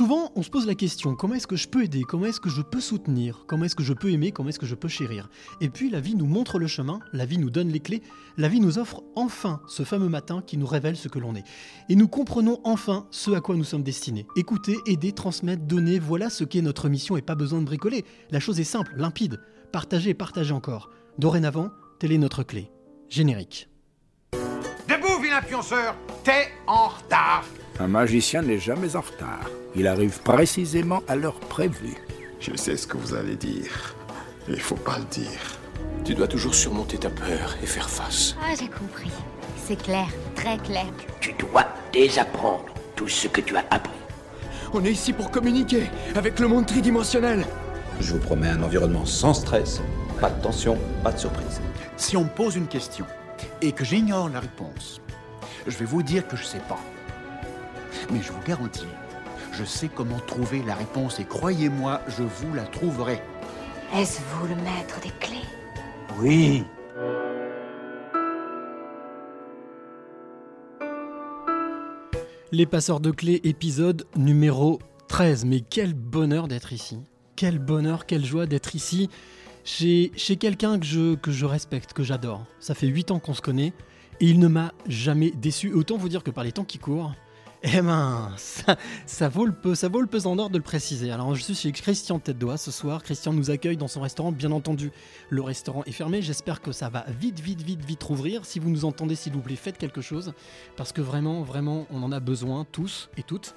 Souvent, on se pose la question comment est-ce que je peux aider? Comment est-ce que je peux soutenir? Comment est-ce que je peux aimer? Comment est-ce que je peux chérir? Et puis la vie nous montre le chemin, la vie nous donne les clés, la vie nous offre enfin ce fameux matin qui nous révèle ce que l'on est. Et nous comprenons enfin ce à quoi nous sommes destinés. Écouter, aider, transmettre, donner, voilà ce qu'est notre mission et pas besoin de bricoler. La chose est simple, limpide. Partager, partager encore. Dorénavant, telle est notre clé. Générique. Debout, vilain pionceur T'es en retard Un magicien n'est jamais en retard. Il arrive précisément à l'heure prévue. Je sais ce que vous allez dire. Il faut pas le dire. Tu dois toujours surmonter ta peur et faire face. Ah, j'ai compris. C'est clair, très clair. Tu dois désapprendre tout ce que tu as appris. On est ici pour communiquer avec le monde tridimensionnel. Je vous promets un environnement sans stress, pas de tension, pas de surprise. Si on me pose une question et que j'ignore la réponse, je vais vous dire que je sais pas. Mais je vous garantis, je sais comment trouver la réponse et croyez-moi, je vous la trouverai. Est-ce vous le maître des clés? Oui. Les passeurs de clés, épisode numéro 13. Mais quel bonheur d'être ici. Quel bonheur, quelle joie d'être ici chez, chez quelqu'un que je, que je respecte, que j'adore. Ça fait 8 ans qu'on se connaît et il ne m'a jamais déçu. Autant vous dire que par les temps qui courent, eh ben, ça, vaut le, ça vaut le pesant d'or de le préciser. Alors, je suis chez Christian Tête d'Oie ce soir. Christian nous accueille dans son restaurant. Bien entendu, le restaurant est fermé. J'espère que ça va vite, vite, vite, vite rouvrir. Si vous nous entendez, s'il vous plaît, faites quelque chose. Parce que vraiment, vraiment, on en a besoin, tous et toutes.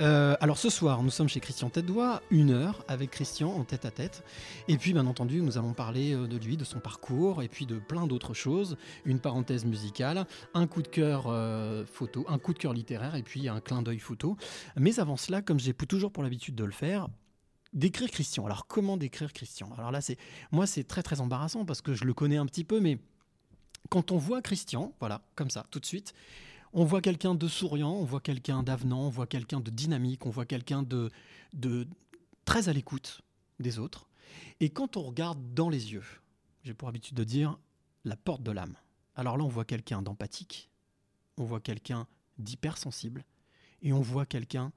Euh, alors, ce soir, nous sommes chez Christian Tête d'Oie, une heure avec Christian en tête à tête. Et puis, bien entendu, nous allons parler euh, de lui, de son parcours, et puis de plein d'autres choses. Une parenthèse musicale, un coup de cœur euh, photo, un coup de cœur littéraire, et puis un clin d'œil photo. Mais avant cela, comme j'ai toujours pour l'habitude de le faire, décrire Christian. Alors comment décrire Christian? Alors là, c'est moi, c'est très très embarrassant parce que je le connais un petit peu, mais quand on voit Christian, voilà, comme ça, tout de suite, on voit quelqu'un de souriant, on voit quelqu'un d'avenant, on voit quelqu'un de dynamique, on voit quelqu'un de, de très à l'écoute des autres. Et quand on regarde dans les yeux, j'ai pour habitude de dire la porte de l'âme. Alors là, on voit quelqu'un d'empathique, on voit quelqu'un d'hypersensible, et on voit quelqu'un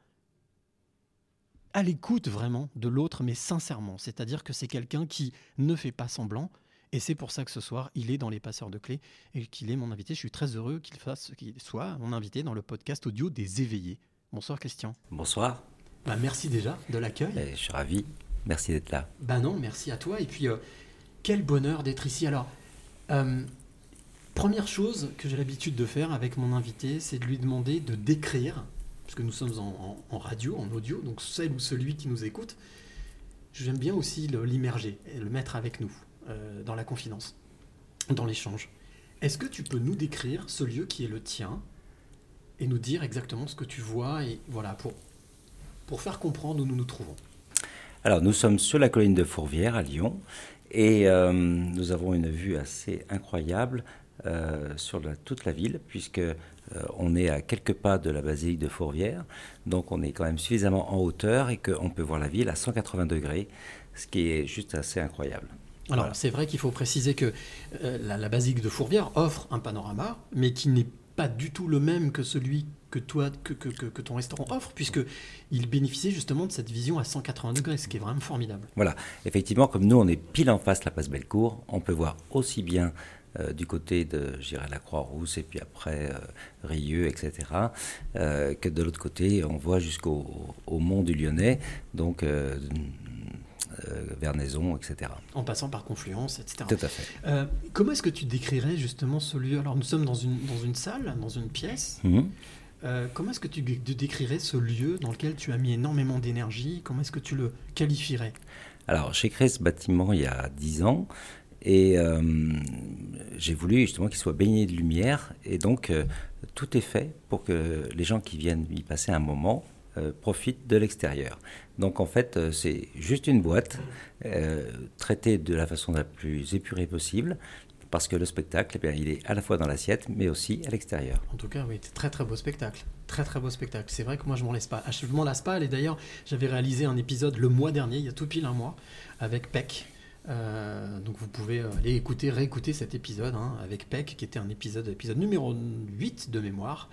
à l'écoute vraiment de l'autre, mais sincèrement. C'est-à-dire que c'est quelqu'un qui ne fait pas semblant. Et c'est pour ça que ce soir, il est dans les passeurs de clés et qu'il est mon invité. Je suis très heureux qu'il fasse, qu'il soit mon invité dans le podcast audio des éveillés. Bonsoir Christian. Bonsoir. Bah, merci déjà de l'accueil. Je suis ravi. Merci d'être là. Ben non, merci à toi. Et puis, euh, quel bonheur d'être ici. Alors, euh, première chose que j'ai l'habitude de faire avec mon invité, c'est de lui demander de décrire puisque nous sommes en, radio, en audio, donc celle ou celui qui nous écoute, j'aime bien aussi l'immerger le mettre avec nous, euh, dans la confidence, dans l'échange. Est-ce que tu peux nous décrire ce lieu qui est le tien et nous dire exactement ce que tu vois et voilà pour, pour faire comprendre où nous nous trouvons? Alors nous sommes sur la colline de Fourvière à Lyon et euh, nous avons une vue assez incroyable euh, sur toute la ville puisque on est à quelques pas de la basilique de Fourvière, donc on est quand même suffisamment en hauteur et qu'on peut voir la ville à 180 degrés, ce qui est juste assez incroyable. Alors c'est vrai qu'il faut préciser que euh, la, basilique de Fourvière offre un panorama, mais qui n'est pas du tout le même que celui que toi, que, que, ton restaurant offre, puisque il bénéficiait justement de cette vision à 180 degrés, ce qui est vraiment formidable. Voilà, effectivement, comme nous on est pile en face de la place Bellecour, on peut voir aussi bien euh, du côté de, la Croix-Rousse et puis après euh, Rieux, etc., euh, que de l'autre côté, on voit jusqu'au mont du Lyonnais, donc Vernaison, etc. En passant par Confluence, etc. Tout à fait. comment est-ce que tu décrirais justement ce lieu? Alors nous sommes dans une, dans une salle, dans une pièce. Mhm. comment est-ce que tu décrirais ce lieu dans lequel tu as mis énormément d'énergie? Comment est-ce que tu le qualifierais? Alors, j'ai créé ce bâtiment il y a 10 ans. Et euh, j'ai voulu justement qu'il soit baigné de lumière. Et donc, euh, tout est fait pour que les gens qui viennent y passer un moment euh, profitent de l'extérieur. Donc, en fait, c'est juste une boîte traitée de la façon la plus épurée possible. Parce que le spectacle, eh bien, il est à la fois dans l'assiette, mais aussi à l'extérieur. En tout cas, oui, très très beau spectacle. Très très beau spectacle. C'est vrai que moi, je m'en laisse pas. Je m'en lasse pas. Et d'ailleurs, j'avais réalisé un épisode le mois dernier, il y a tout pile un mois, avec Peck, euh, donc vous pouvez euh, aller écouter, réécouter cet épisode hein, avec Peck, qui était un épisode, épisode numéro 8 de mémoire,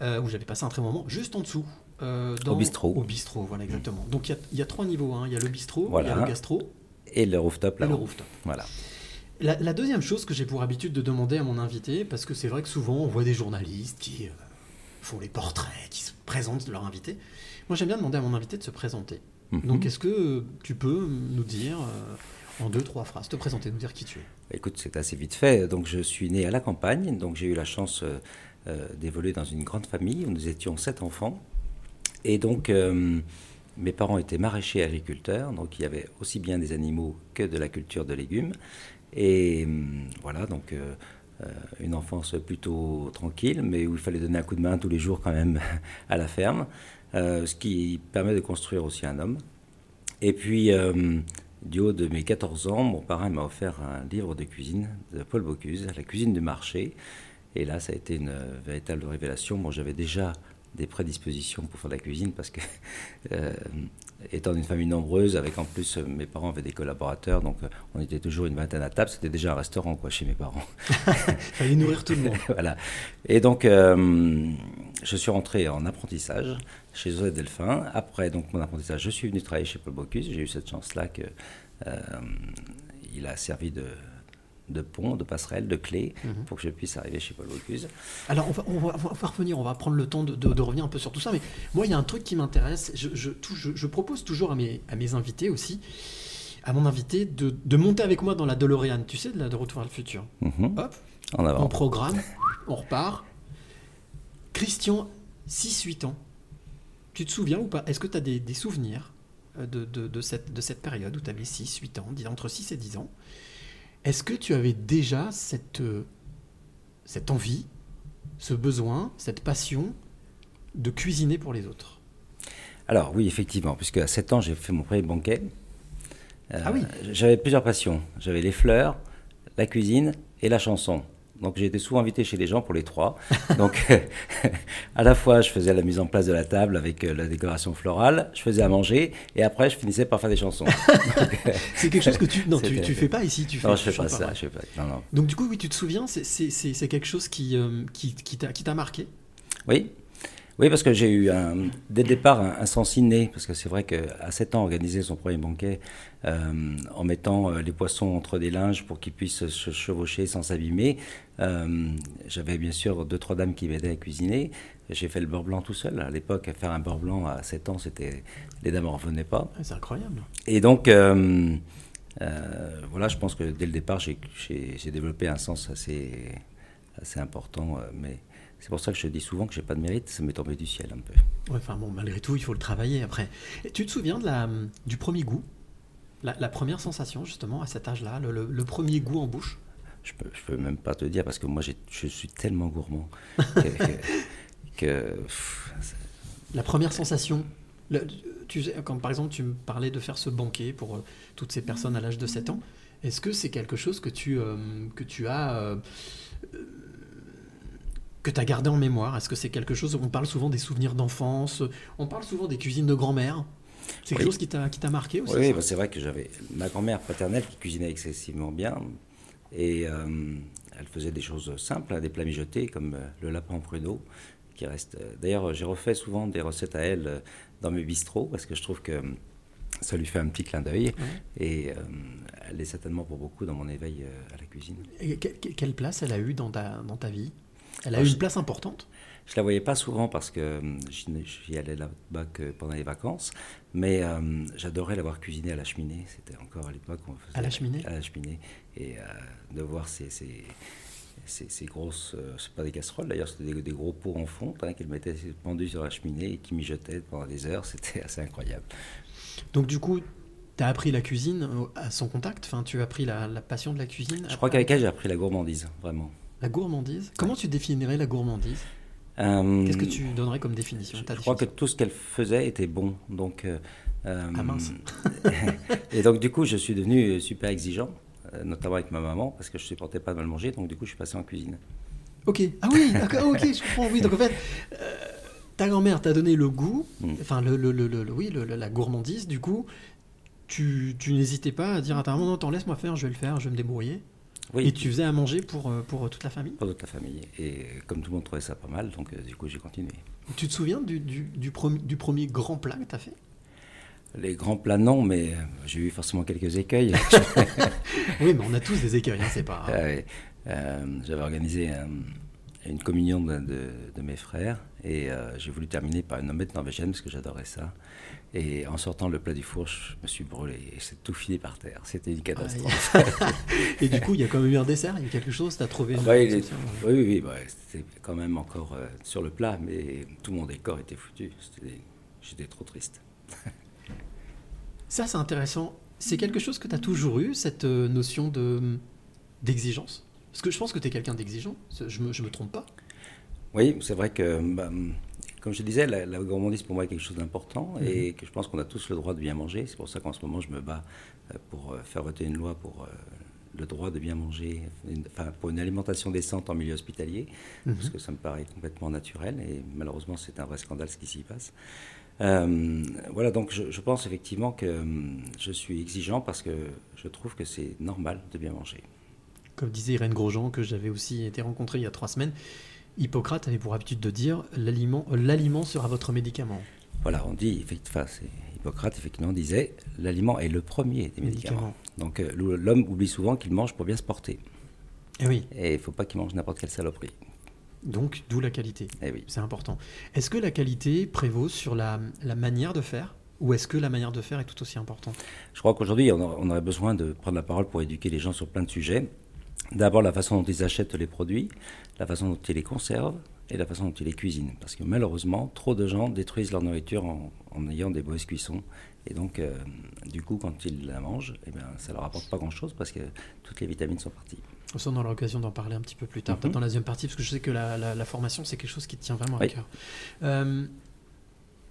euh, où j'avais passé un très bon moment. Juste en dessous, euh, dans, Au bistrot. Au bistrot, voilà, exactement. Donc il y a- il y, a trois niveaux. hein. Il y a le bistrot, il y a le gastro Et le rooftop et le là rooftop. Voilà. La, la deuxième chose que j'ai pour habitude de demander à mon invité, parce que c'est vrai que souvent on voit des journalistes qui font les portraits, qui se présentent leur invité. Moi j'aime bien demander à mon invité de se présenter. Mhm. Donc est-ce que tu peux nous dire en deux, trois phrases, te présenter, nous dire qui tu es Écoute, c'est assez vite fait. Donc, je suis né à la campagne. Donc, j'ai eu la chance euh, euh, d'évoluer dans une grande famille où nous étions sept enfants. Et donc, euh, mes parents étaient maraîchers agriculteurs. Donc, il y avait aussi bien des animaux que de la culture de légumes. Et voilà, donc, une enfance plutôt tranquille, mais où il fallait donner un coup de main tous les jours quand même à la ferme. Ce qui permet de construire aussi un homme. Et puis, du haut de mes 14 ans, mon parrain m'a offert un livre de cuisine de Paul Bocuse, La cuisine du marché. Et là, ça a été une véritable révélation. Bon, j'avais déjà des prédispositions pour faire de la cuisine parce que, euh, étant d'une famille nombreuse, avec en plus euh, mes parents avaient des collaborateurs, donc euh, on était toujours une vingtaine à table. C'était déjà un restaurant, quoi, chez mes parents. Fallait nourrir tout le monde. voilà. Et donc, euh, je suis rentré en apprentissage chez Joseph Delphin. Après donc mon apprentissage, je suis venu travailler chez Paul Bocuse. J'ai eu cette chance-là que euh, il a servi de, de pont, de passerelle, de clé Mhm. pour que je puisse arriver chez Paul Bocuse. Alors, on va, on, va, on va revenir, on va prendre le temps de, de- de revenir un peu sur tout ça. Mais moi, il y a un truc qui m'intéresse. Je, je, tout- je- je propose toujours à mes, à mes invités aussi, à mon invité, de, de monter avec moi dans la DeLorean, tu sais, de la de Retour vers le futur. Mhm. Hop, En avant. on programme, on repart. Christian, 6-8 ans. Tu te souviens ou pas? Est-ce que tu as des, des souvenirs euh, de, cette, de cette période où tu avais 6-8 ans, dis- entre 6 et 10 ans? Est-ce que tu avais déjà cette, euh, cette envie, ce besoin, cette passion de cuisiner pour les autres? Alors oui, effectivement, puisque à 7 ans, j'ai fait mon premier banquet. Euh, Ah oui. J'avais plusieurs passions. J'avais les fleurs, la cuisine et la chanson. Donc j'ai été souvent invité chez les gens pour les trois. Donc à la fois je faisais la mise en place de la table avec euh, la décoration florale, je faisais à manger et après je finissais par faire des chansons. C'est quelque chose que tu non tu, tu fais pas ici, tu fais. Non, je fais pas ça, je fais pas. Non, non. Donc du coup oui, tu te souviens, c'est- quelque chose qui euh, qui, qui t'a marqué? Oui. Oui, parce que j'ai eu un, dès le départ un, un sens inné, parce que c'est vrai qu'à 7 ans, organiser son premier banquet euh, en mettant euh, les poissons entre des linges pour qu'ils puissent se chevaucher sans s'abîmer, euh, j'avais bien sûr deux, trois dames qui m'aidaient à cuisiner. J'ai fait le beurre blanc tout seul. À l'époque, faire un beurre blanc à 7 ans, c'était les dames n'en revenaient pas. Ouais, C'est incroyable. Et donc, euh, voilà, je pense que dès le départ, j'ai- développé un sens assez, assez important. mais c'est pour ça que je dis souvent que j'ai pas de mérite, ça m'est tombé du ciel un peu. Ouais, enfin bon, malgré tout, il faut le travailler après. Et tu te souviens de la, du premier goût? La, la première sensation, justement, à cet âge-là, le, le- le premier goût en bouche? Je peux, je peux même pas te dire parce que moi, je suis tellement gourmand que. que- que, pff, La première sensation le- tu sais, Quand par exemple tu me parlais de faire ce banquet pour euh, toutes ces personnes à l'âge de 7 ans, est-ce que c'est quelque chose que tu, euh, que tu as. euh, que tu as gardé en mémoire? Est-ce que c'est quelque chose. On parle souvent des souvenirs d'enfance, on parle souvent des cuisines de grand-mère? C'est quelque Oui. chose qui t'a qui t'a marqué aussi Oui, bah, c'est vrai que j'avais ma grand-mère paternelle qui cuisinait excessivement bien. Et euh, elle faisait des choses simples, hein, des plats mijotés comme euh, le lapin en pruneau, qui reste. euh, D'ailleurs, j'ai refait souvent des recettes à elle euh, dans mes bistrots parce que je trouve que ça lui fait un petit clin d'œil. Et elle est certainement pour beaucoup dans mon éveil à la cuisine. Et que- que- quelle place elle a eu dans ta, dans ta vie? Elle a Ah, eu je- une place importante Je la voyais pas souvent parce que euh, j'y allais là-bas que pendant les vacances, mais euh, j'adorais l'avoir cuisiné à la cheminée. C'était encore à l'époque où on faisait À la cheminée? À la cheminée et euh, de voir ces, ces, ces- ces grosses, euh, c'est pas des casseroles d'ailleurs, c'était des, des gros pots en fonte hein, qu'elle mettait pendus sur la cheminée et qui mijotaient pendant des heures. C'était assez incroyable. Donc du coup, tu as appris la cuisine à son contact? Enfin, tu as appris la, la passion de la cuisine? Je crois qu'avec elle j'ai appris la gourmandise, vraiment. La gourmandise Comment tu définirais la gourmandise? Euh, Qu'est-ce que tu donnerais comme définition? Je crois que tout ce qu'elle faisait était bon. Donc, euh, euh, Ah, mince. et donc, du coup, je suis devenu super exigeant, notamment avec ma maman, parce que je ne supportais pas de mal manger. Donc, du coup, je suis passé en cuisine. Ok, ah oui, d'accord, ok, je comprends. Oui, donc en fait, euh, ta grand-mère t'a donné le goût, Mm. enfin, le, le- le- oui, la gourmandise, du coup, tu, tu n'hésitais pas à dire à ta maman, non, attends, laisse-moi faire, je vais le faire, je vais me débrouiller. Oui. Et tu faisais à manger pour, euh, pour toute la famille? Pour toute la famille. Et comme tout le monde trouvait ça pas mal, donc euh, du coup j'ai continué. Tu te souviens du, du, du, premier, du premier grand plat que tu as fait? Les grands plats, non, mais euh, j'ai eu forcément quelques écueils. oui, mais on a tous des écueils, hein, c'est pas. Ah. Euh, J'avais organisé un- une communion de, de- de mes frères et euh, j'ai voulu terminer par une omelette norvégienne parce que j'adorais ça. Et en sortant le plat du four, je me suis brûlé et c'est tout fini par terre. C'était une catastrophe. Et du coup, il y a quand même eu un dessert, il y a quelque chose, tu as trouvé est- exception, oui, oui, oui, ouais, c'était quand même encore euh, sur le plat, mais tout mon décor était foutu. J'étais trop triste. Ça, c'est intéressant. C'est quelque chose que tu as toujours eu, cette euh, notion de d'exigence? Parce que je pense que tu es quelqu'un d'exigeant, je me, je me trompe pas. Oui, c'est vrai que, bah, comme je disais, la, la gourmandise pour moi est quelque chose d'important Mhm. et que je pense qu'on a tous le droit de bien manger. C'est pour ça qu'en ce moment, je me bats euh, pour euh, faire voter une loi pour euh, le droit de bien manger, une- enfin, pour une alimentation décente en milieu hospitalier, Mhm. parce que ça me paraît complètement naturel et malheureusement, c'est un vrai scandale ce qui s'y passe. Euh, voilà, donc je, je pense effectivement que je suis exigeant parce que je trouve que c'est normal de bien manger. Comme disait Irène Grosjean, que j'avais aussi été rencontrée il y a trois semaines, Hippocrate avait pour habitude de dire l'aliment, euh, sera votre médicament. Voilà, on dit, c'est Hippocrate effectivement disait, l'aliment est le premier des médicaments. Médicament. Donc euh, l'homme oublie souvent qu'il mange pour bien se porter. Eh oui. Et il ne faut pas qu'il mange n'importe quelle saloperie. Donc, d'où la qualité. Eh oui. C'est important. Est-ce que la qualité prévaut sur la, la manière de faire ou est-ce que la manière de faire est tout aussi importante? Je crois qu'aujourd'hui, on aurait besoin de prendre la parole pour éduquer les gens sur plein de sujets. D'abord, la façon dont ils achètent les produits, la façon dont ils les conservent et la façon dont ils les cuisinent. Parce que malheureusement, trop de gens détruisent leur nourriture en, en ayant des mauvaises cuissons. Et donc, euh, du coup, quand ils la mangent, eh bien, ça leur apporte pas grand-chose parce que toutes les vitamines sont parties. On aura l'occasion d'en parler un petit peu plus tard, Mhm. peut-être dans la deuxième partie, parce que je sais que la, la- la formation, c'est quelque chose qui te tient vraiment à Oui. cœur. Euh,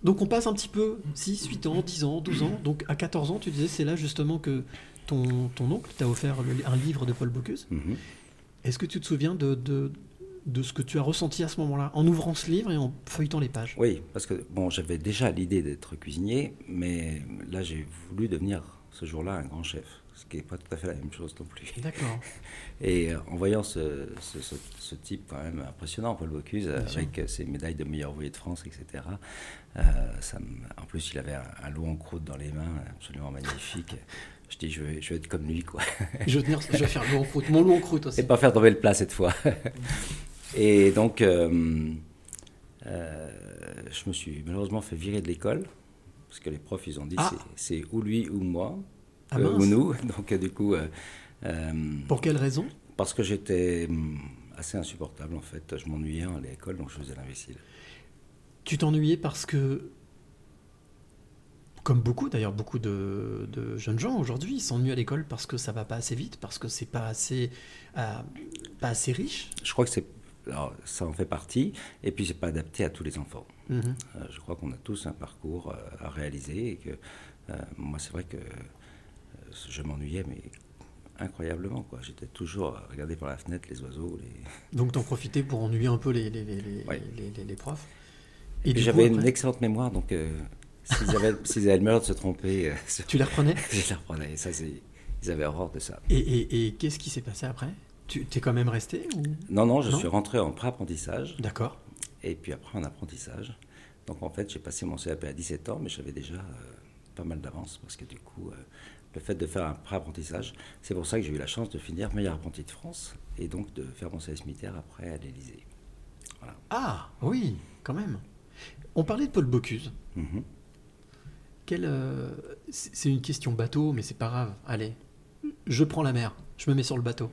donc, on passe un petit peu 6, 8 ans, 10 ans, 12 ans. Donc, à 14 ans, tu disais, c'est là justement que ton, ton oncle t'a offert le- un livre de Paul Bocuse. Mhm. Est-ce que tu te souviens de, de, de ce que tu as ressenti à ce moment-là, en ouvrant ce livre et en feuilletant les pages? Oui, parce que bon, j'avais déjà l'idée d'être cuisinier, mais là, j'ai voulu devenir ce jour-là un grand chef, ce qui n'est pas tout à fait la même chose non plus. D'accord. Et euh, en voyant ce, ce- ce- ce type quand même impressionnant, Paul Bocuse, Bien avec ses médailles de meilleur ouvrier de France, etc., euh, ça en plus, il avait un, un lot en croûte dans les mains, absolument magnifique. Je dis, je vais, je vais être comme lui, quoi. Je vais, tenir- je vais faire en croûte, mon loup en croûte aussi. Et pas faire tomber le plat cette fois. Et donc, euh, euh, je me suis malheureusement fait virer de l'école, parce que les profs, ils ont dit, Ah. c'est ou lui ou moi, Ah euh, ou nous. Donc, du coup... Pour quelle raison? Parce que j'étais hum, assez insupportable, en fait. Je m'ennuyais à l'école, donc je faisais l'imbécile. Tu t'ennuyais parce que, comme beaucoup d'ailleurs, beaucoup de, de jeunes gens aujourd'hui, ils s'ennuient à l'école parce que ça va pas assez vite, parce que c'est pas assez, euh, pas assez riche. Je crois que c'est... alors, ça en fait partie, et puis c'est pas adapté à tous les enfants. Mhm. Euh, je crois qu'on a tous un parcours euh, à réaliser et que moi c'est vrai que je m'ennuyais mais incroyablement quoi. J'étais toujours à regarder par la fenêtre les oiseaux. Les... Donc t'en profitais pour ennuyer un peu les, les, Ouais. profs. Et, j'avais une excellente mémoire donc euh, s'ils avaient, s'ils avaient le malheur de se tromper, euh, Tu les reprenais? je les reprenais. Ça c'est, ils avaient horreur de ça. Et, et- et qu'est-ce qui s'est passé après? Tu t'es quand même resté ou... Non non, je Non? suis rentré en pré-apprentissage D'accord. et puis après en apprentissage. Donc en fait j'ai passé mon CAP à 17 ans mais j'avais déjà euh, pas mal d'avance parce que du coup euh, le fait de faire un pré-apprentissage, c'est pour ça que j'ai eu la chance de finir meilleur apprenti de France et donc de faire mon CS militaire après à l'Élysée. Voilà. Ah oui, quand même. On parlait de Paul Bocuse. Mhm. Euh, c'est une question bateau, mais c'est pas grave. Allez, je prends la mer, je me mets sur le bateau.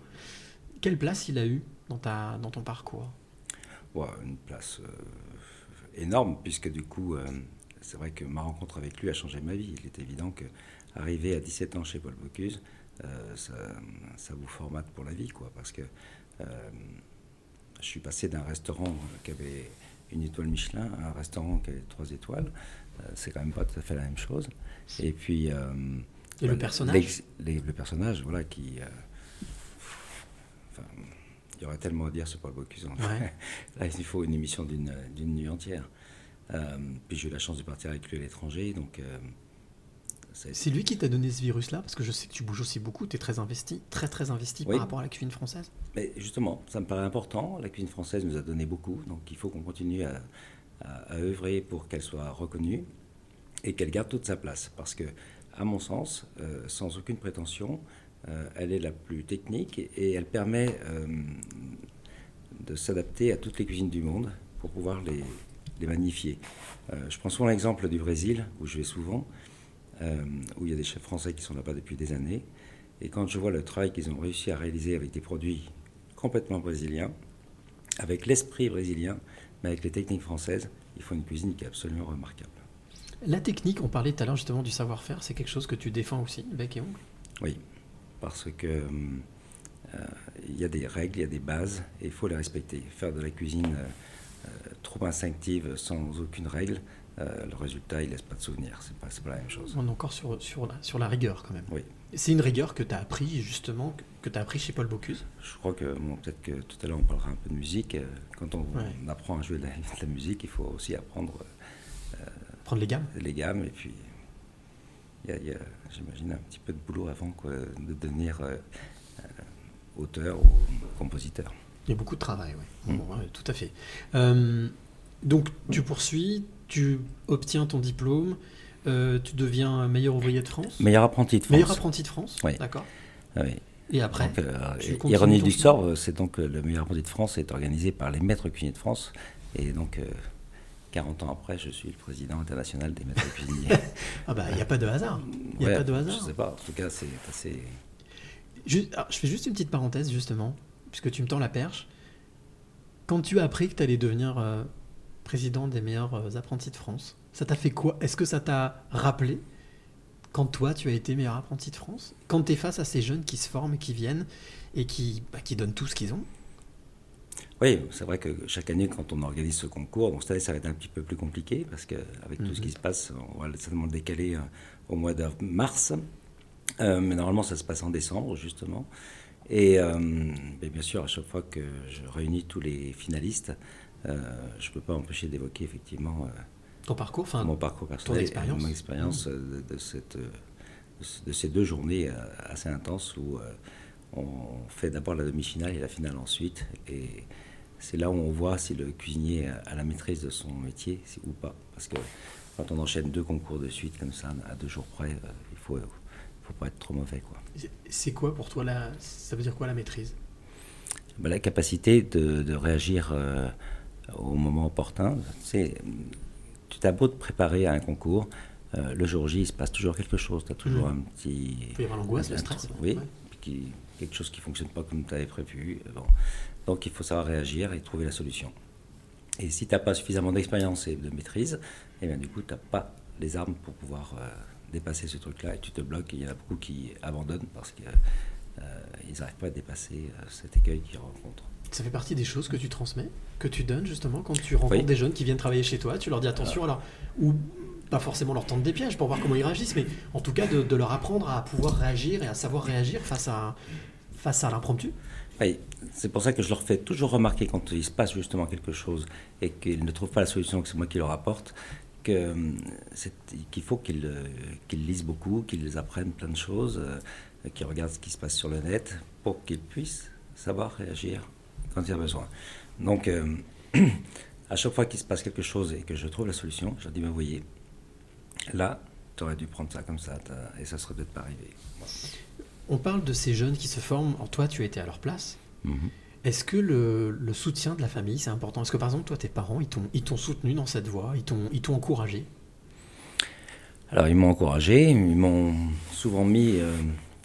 Quelle place il a eu dans, ta, dans ton parcours? Une place euh, énorme puisque du coup, euh, c'est vrai que ma rencontre avec lui a changé ma vie. Il est évident que arriver à 17 ans chez Paul Bocuse, ça, ça vous formate pour la vie, quoi, parce que je suis passé d'un restaurant qui avait une étoile Michelin à un restaurant qui avait trois étoiles. Euh, c'est quand même pas tout à fait la même chose. Et puis. euh, Et le voilà, personnage les- Le personnage, voilà, qui. euh, enfin, il y aurait tellement à dire sur Paul Bocuse. en fait. Ouais. Là, il faut une émission d'une d'une nuit entière. Puis j'ai eu la chance de partir avec lui à l'étranger, donc C'est lui qui t'a donné ce virus-là? Parce que je sais que tu bouges aussi beaucoup, tu es très investi, très très investi Oui. par rapport à la cuisine française. Mais justement, ça me paraît important. La cuisine française nous a donné beaucoup, donc il faut qu'on continue à, à- œuvrer pour qu'elle soit reconnue et qu'elle garde toute sa place. Parce que, à mon sens, euh, sans aucune prétention, euh, elle est la plus technique et elle permet euh, de s'adapter à toutes les cuisines du monde pour pouvoir les, les magnifier. Je prends souvent l'exemple du Brésil, où je vais souvent, où il y a des chefs français qui sont là-bas depuis des années. Et quand je vois le travail qu'ils ont réussi à réaliser avec des produits complètement brésiliens, avec l'esprit brésilien, mais avec les techniques françaises, il faut une cuisine qui est absolument remarquable. La technique, on parlait tout à l'heure justement du savoir-faire, c'est quelque chose que tu défends aussi, bec et ongle? Oui, parce que euh, il y a des règles, il y a des bases, et il faut les respecter. Faire de la cuisine euh, euh, trop instinctive, sans aucune règle, euh, le résultat, il laisse pas de souvenirs. C'est pas, pas la même chose. On est encore sur, sur, la, sur la rigueur quand même. Oui. C'est une rigueur que tu as appris justement, que- tu as appris chez Paul Bocuse? Je crois que, bon, peut-être que tout à l'heure on parlera un peu de musique. Euh, Quand on, Ouais. on apprend à jouer de la, de la musique, il faut aussi apprendre Prendre les gammes. les gammes. Et puis, il y a, j'imagine, un petit peu de boulot avant quoi, de devenir euh, euh, auteur ou compositeur. Il y a beaucoup de travail, oui. Mm. Bon, ouais, tout à fait. Euh, donc tu poursuis, tu obtiens ton diplôme, euh, tu deviens meilleur ouvrier de France. Meilleur apprenti de France. Meilleur apprenti de France, Oui. d'accord. Ah oui. Et après, Donc, euh, Ironie du sort, euh, c'est donc le meilleur apprenti de France est organisé par les maîtres cuisiniers de France. Et donc, euh, 40 ans après, je suis le président international des maîtres cuisiniers. ah bah, il n'y a pas de hasard. Il n'y a pas de Je hasard. sais pas, en tout cas, c'est assez. Alors, je fais juste une petite parenthèse, justement, puisque tu me tends la perche. Quand tu as appris que tu allais devenir président des meilleurs apprentis de France, ça t'a fait quoi? Est-ce que ça t'a rappelé quand toi, tu as été meilleur apprenti de France? Quand tu es face à ces jeunes qui se forment qui viennent et qui, bah, qui donnent tout ce qu'ils ont? Oui, c'est vrai que chaque année, quand on organise ce concours, donc cette année, ça va être un petit peu plus compliqué parce qu'avec tout ce qui se passe, on va certainement le décaler euh, au mois de mars. Euh, mais normalement, ça se passe en décembre, justement. Et, euh, bien sûr, à chaque fois que je réunis tous les finalistes, euh, je ne peux pas empêcher d'évoquer effectivement Ton parcours, enfin, mon parcours personnel, et expérience. mon expérience euh, de, de cette, euh, de ce- de ces deux journées euh, assez intenses où on fait d'abord la demi-finale et la finale ensuite. Et c'est là où on voit si le cuisinier a la maîtrise de son métier ou pas. Parce que quand on enchaîne deux concours de suite comme ça, à deux jours près, il faut, faut pas être trop mauvais. Quoi. C'est- c'est quoi pour toi la, Ça veut dire quoi la maîtrise? Ben, la capacité de, de réagir euh, au moment opportun. C'est, tu t'as beau te préparer à un concours, euh, le jour J, il se passe toujours quelque chose. Tu as toujours Mhm. un petit. Il peut y avoir l'angoisse, le stress. Oui, Ouais. puis qui- quelque chose qui ne fonctionne pas comme tu avais prévu. euh, Bon. Donc il faut savoir réagir et trouver la solution. Et si tu n'as pas suffisamment d'expérience et de maîtrise, eh bien, du coup, tu n'as pas les armes pour pouvoir euh, dépasser ce truc-là et tu te bloques. Et il y en a beaucoup qui abandonnent parce qu'ils n'arrivent pas à dépasser cet écueil qu'ils rencontrent. Ça fait partie des choses que tu transmets, que tu donnes justement quand tu rencontres Oui. des jeunes qui viennent travailler chez toi. Tu leur dis attention, alors, ou pas forcément leur tendre des pièges pour voir comment ils réagissent, mais en tout cas de, de leur apprendre à pouvoir réagir et à savoir réagir face à, face à l'impromptu. Oui, c'est pour ça que je leur fais toujours remarquer quand il se passe justement quelque chose et qu'ils ne trouvent pas la solution, que c'est moi qui leur apporte, c'est- qu'il faut qu'ils euh, qu'ils lisent beaucoup, qu'ils apprennent plein de choses, euh, qu'ils regardent ce qui se passe sur le net pour qu'ils puissent savoir réagir quand il y a besoin. Donc, euh, à chaque fois qu'il se passe quelque chose et que je trouve la solution, je leur dis, mais voyez, là, tu aurais dû prendre ça comme ça, et ça serait peut-être pas arrivé. Voilà. On parle de ces jeunes qui se forment. En toi, tu as été à leur place. Mhm. Est-ce que le, le soutien de la famille, c'est important? Est-ce que par exemple, toi, tes parents, ils t'ont, ils t'ont soutenu dans cette voie Ils t'ont, ils t'ont encouragé Alors, ils m'ont encouragé, ils m'ont souvent mis euh,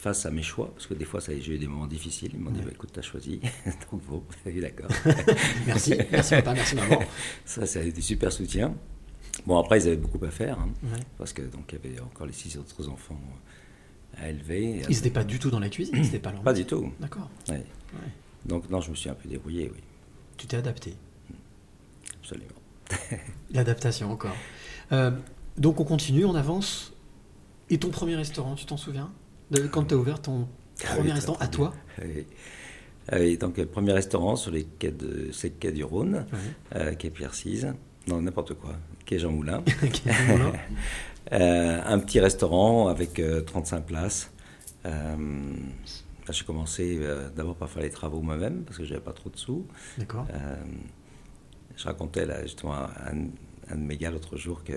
face à mes choix, parce que des fois, ça, j'ai eu des moments difficiles. Ils m'ont dit, bah, écoute, t'as choisi, donc bon, d'accord. Merci, merci papa, merci maman. ça, ça a été super soutien. Bon, après, ils avaient beaucoup à faire, hein, Ouais. parce que donc il y avait encore les six autres enfants à élever. Ils n'étaient pas du tout dans la cuisine, c'était pas leur Pas du tout. D'accord. Ouais. Ouais. Donc, non, je me suis un peu débrouillé, oui, Tu t'es adapté. absolument. L'adaptation encore. Euh, donc on continue, on avance. Et ton premier restaurant, tu t'en souviens? De- Quand tu as ouvert ton Ah premier restaurant à toi Oui. Ah oui, donc, euh, premier restaurant sur les quais, de, du Rhône, euh, quai Pierre Cise. Non, n'importe quoi. Quai Jean Moulin. euh, un petit restaurant avec 35 places. j'ai commencé d'abord par faire les travaux moi-même parce que j'avais pas trop de sous. D'accord. je racontais là, justement à un, un de mes gars l'autre jour que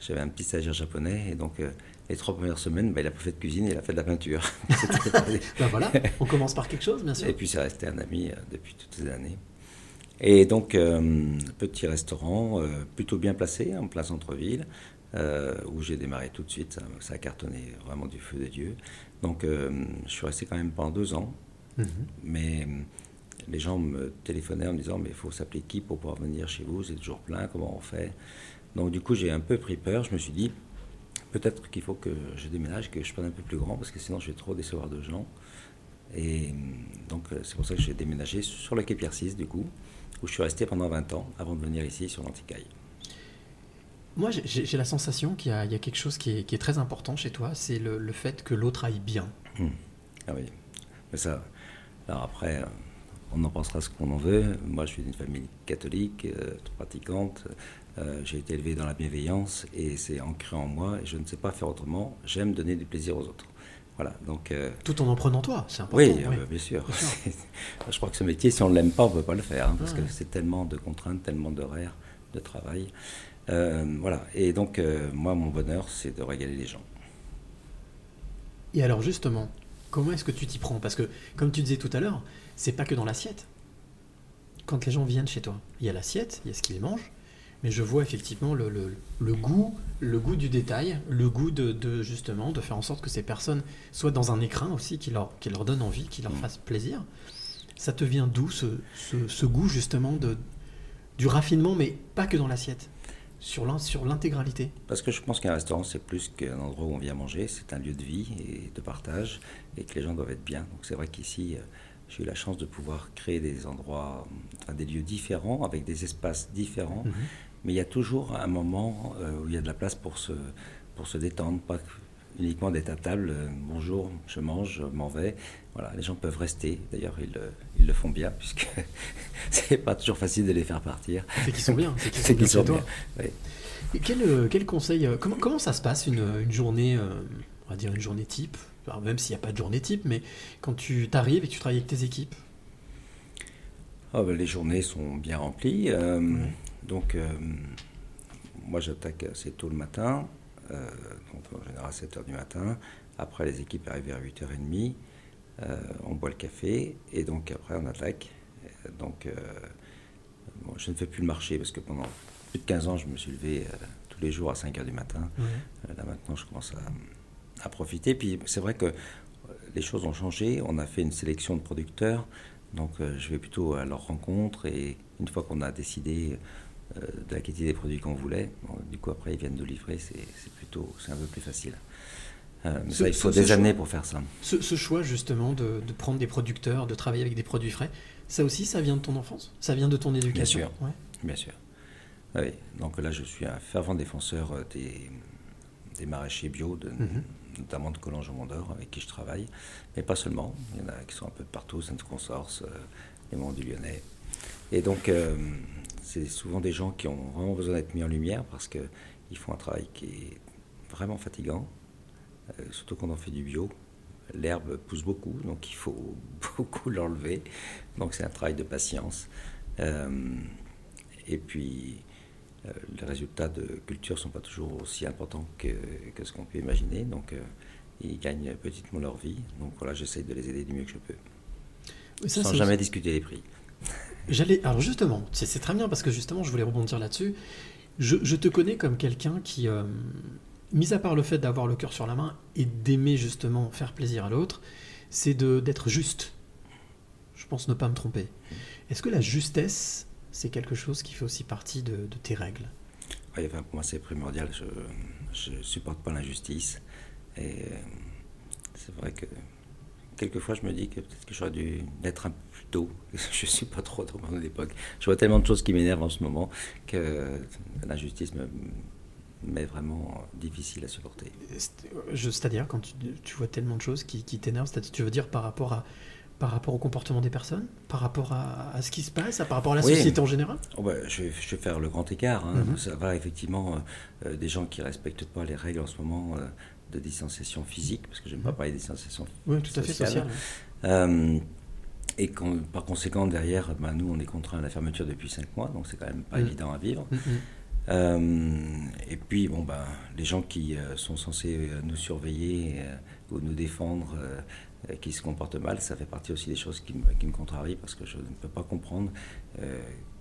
j'avais un petit stagiaire japonais et donc les trois premières semaines, bah, il a pas fait de cuisine, il a fait de la peinture. ben voilà, on commence par quelque chose, bien sûr. Et puis c'est resté un ami euh, depuis toutes ces années. Et donc, euh, petit restaurant, euh, plutôt bien placé, en plein centre-ville, où j'ai démarré tout de suite. Ça, a cartonné vraiment du feu des dieux. Donc, je suis resté quand même pendant deux ans. Mhm. Mais les gens me téléphonaient en me disant Mais il faut s'appeler qui pour pouvoir venir chez vous? C'est toujours plein, comment on fait? Donc, du coup, j'ai un peu pris peur. Je me suis dit peut-être qu'il faut que je déménage, que je prenne un peu plus grand, parce que sinon je vais trop décevoir de gens. Et donc euh, c'est pour ça que j'ai déménagé sur le quai Pierre VI, du coup, où je suis resté pendant 20 ans avant de venir ici sur l'Anticaille. Moi, j'ai la sensation qu'il y, a quelque chose qui est, très important chez toi, c'est le, fait que l'autre aille bien. Hum. Ah oui, mais ça, alors après, euh, on en pensera ce qu'on en veut. Moi, je suis d'une famille catholique, euh, pratiquante. Euh, j'ai été élevé dans la bienveillance et c'est ancré en moi et je ne sais pas faire autrement. J'aime donner du plaisir aux autres. Voilà, donc, euh, Tout en en prenant toi, c'est important. Oui, euh, bien sûr. je crois que ce métier, si on ne l'aime pas, on ne peut pas le faire hein, parce que c'est tellement de contraintes, tellement d'horaires, de travail. voilà, et donc moi, mon bonheur, c'est de régaler les gens. Et alors justement, comment est-ce que tu t'y prends? Parce que, comme tu disais tout à l'heure, c'est pas que dans l'assiette. Quand les gens viennent chez toi, il y a l'assiette, il y a ce qu'ils mangent, mais je vois effectivement le, le, goût, le goût du détail, le goût de, justement de faire en sorte que ces personnes soient dans un écrin aussi qui leur, qui leur donne envie, qui leur mm. fasse plaisir. Ça te vient d'où ce, ce, goût justement de, du raffinement, mais pas que dans l'assiette sur l'intégralité? Parce que je pense qu'un restaurant, c'est plus qu'un endroit où on vient manger, c'est un lieu de vie et de partage, et que les gens doivent être bien. Donc c'est vrai qu'ici, euh, j'ai eu la chance de pouvoir créer des endroits, enfin, des lieux différents, avec des espaces différents, mm-hmm mais il y a toujours un moment euh, où il y a de la place pour se, pour se détendre, pas uniquement d'être à table, euh, bonjour, je mange, je m'en vais. Voilà, les gens peuvent rester. D'ailleurs, ils, ils, le font bien, puisque c'est pas toujours facile de les faire partir. C'est qu'ils sont bien. C'est qu'ils sont, bien. quel, euh, quel, conseil, comment, comment ça se passe une, une journée, on va dire une journée type, même s'il n'y a pas de journée type, mais quand tu t'arrives et que tu travailles avec tes équipes? Oh, ben, Les journées sont bien remplies. Donc, euh, moi, j'attaque assez tôt le matin, euh, donc en général à 7h du matin. Après, les équipes arrivent vers 8h30. Euh, on boit le café et donc après, on attaque. Donc, je ne fais plus le marché parce que pendant plus de 15 ans, je me suis levé tous les jours à 5h du matin. là, maintenant, je commence à, à profiter. Puis, c'est vrai que les choses ont changé. On a fait une sélection de producteurs. Donc, je vais plutôt à leur rencontre et une fois qu'on a décidé euh, de la qualité des produits qu'on voulait. du coup, après, ils viennent de livrer, c'est plutôt, c'est un peu plus facile. Euh, mais ça, il faut des années pour faire ça. Ce, choix, justement, de, prendre des producteurs, de travailler avec des produits frais, ça aussi, ça vient de ton enfance? Ça vient de ton éducation? Bien sûr. Bien sûr. Oui. Donc là, je suis un fervent défenseur euh, des, des maraîchers bio, de, mhm. notamment de Collonges Mondor, avec qui je travaille. Mais pas seulement. Il y en a qui sont un peu partout, Sainte-Consorce, les Monts du Lyonnais. Et donc, c'est souvent des gens qui ont vraiment besoin d'être mis en lumière parce qu'ils font un travail qui est vraiment fatigant, euh, surtout quand on fait du bio. L'herbe pousse beaucoup, donc il faut beaucoup l'enlever. Donc c'est un travail de patience. Euh, et puis, euh, les résultats de culture ne sont pas toujours aussi importants que, ce qu'on peut imaginer. Donc, ils gagnent petitement leur vie. Donc voilà, j'essaye de les aider du mieux que je peux. sans jamais discuter les prix. J'allais. Alors justement, c'est très bien parce que justement, je voulais rebondir là-dessus. Je, te connais comme quelqu'un qui, euh, mis à part le fait d'avoir le cœur sur la main et d'aimer justement faire plaisir à l'autre, c'est d'être juste. Je pense ne pas me tromper. Est-ce que la justesse, c'est quelque chose qui fait aussi partie de, tes règles? Oui, enfin, pour moi, c'est primordial. Je ne supporte pas l'injustice. Et euh, c'est vrai que quelquefois, je me dis que peut-être que j'aurais dû être un peu tôt. Je ne suis pas trop dans mon époque. Je vois tellement de choses qui m'énervent en ce moment que l'injustice m'est vraiment difficile à supporter. C'est-à-dire, quand tu, vois tellement de choses qui, t'énervent, tu veux dire par rapport à, par rapport au comportement des personnes, par rapport à, à ce qui se passe, par rapport à la Oui. société en général? Oh bah, je, vais, je vais faire le grand écart. hein. Mhm. Ça va effectivement euh, euh, des gens qui respectent pas les règles en ce moment euh, de distanciation physique, parce que j'aime pas parler de distanciation Oui, tout à fait sociale. Euh, et quand- par conséquent, derrière, ben, nous, on est contraint à la fermeture depuis 5 mois, donc c'est quand même pas Mhm. évident à vivre. Mhm. Euh, et puis, bon, ben, les gens qui euh, sont censés euh, nous surveiller euh, ou nous défendre, qui se comportent mal, ça fait partie aussi des choses qui me, qui me contrarient parce que je ne peux pas comprendre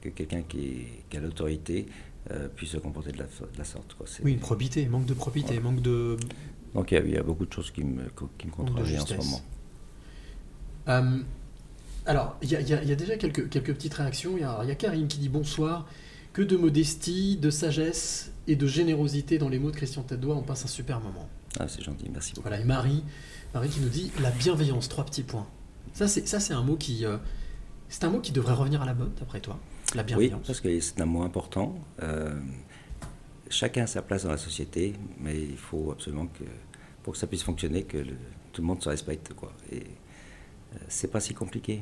que quelqu'un qui, a l'autorité puisse se comporter de la, de la sorte. Quoi. Oui, une probité, manque de probité, manque de. Donc il y, a, il y a beaucoup de choses qui me, qui me contrarient en ce moment. Euh, alors, il y, a- y y déjà quelques, quelques petites réactions. Il y, a il y a Karim qui dit bonsoir. Que de modestie, de sagesse et de générosité dans les mots de Christian Tête-Doigt, on passe un super moment. Ah, c'est gentil, merci beaucoup. Voilà, et Marie, Marie qui nous dit la bienveillance, trois petits points. Ça, c'est, ça, c'est un mot qui. euh, c'est un mot qui devrait revenir à la mode, d'après toi. La Oui, bienveillance. parce que c'est un mot important. Euh, chacun a sa place dans la société, mais il faut absolument que, pour que ça puisse fonctionner, que le- tout le monde se respecte. Quoi. Et c'est pas si compliqué.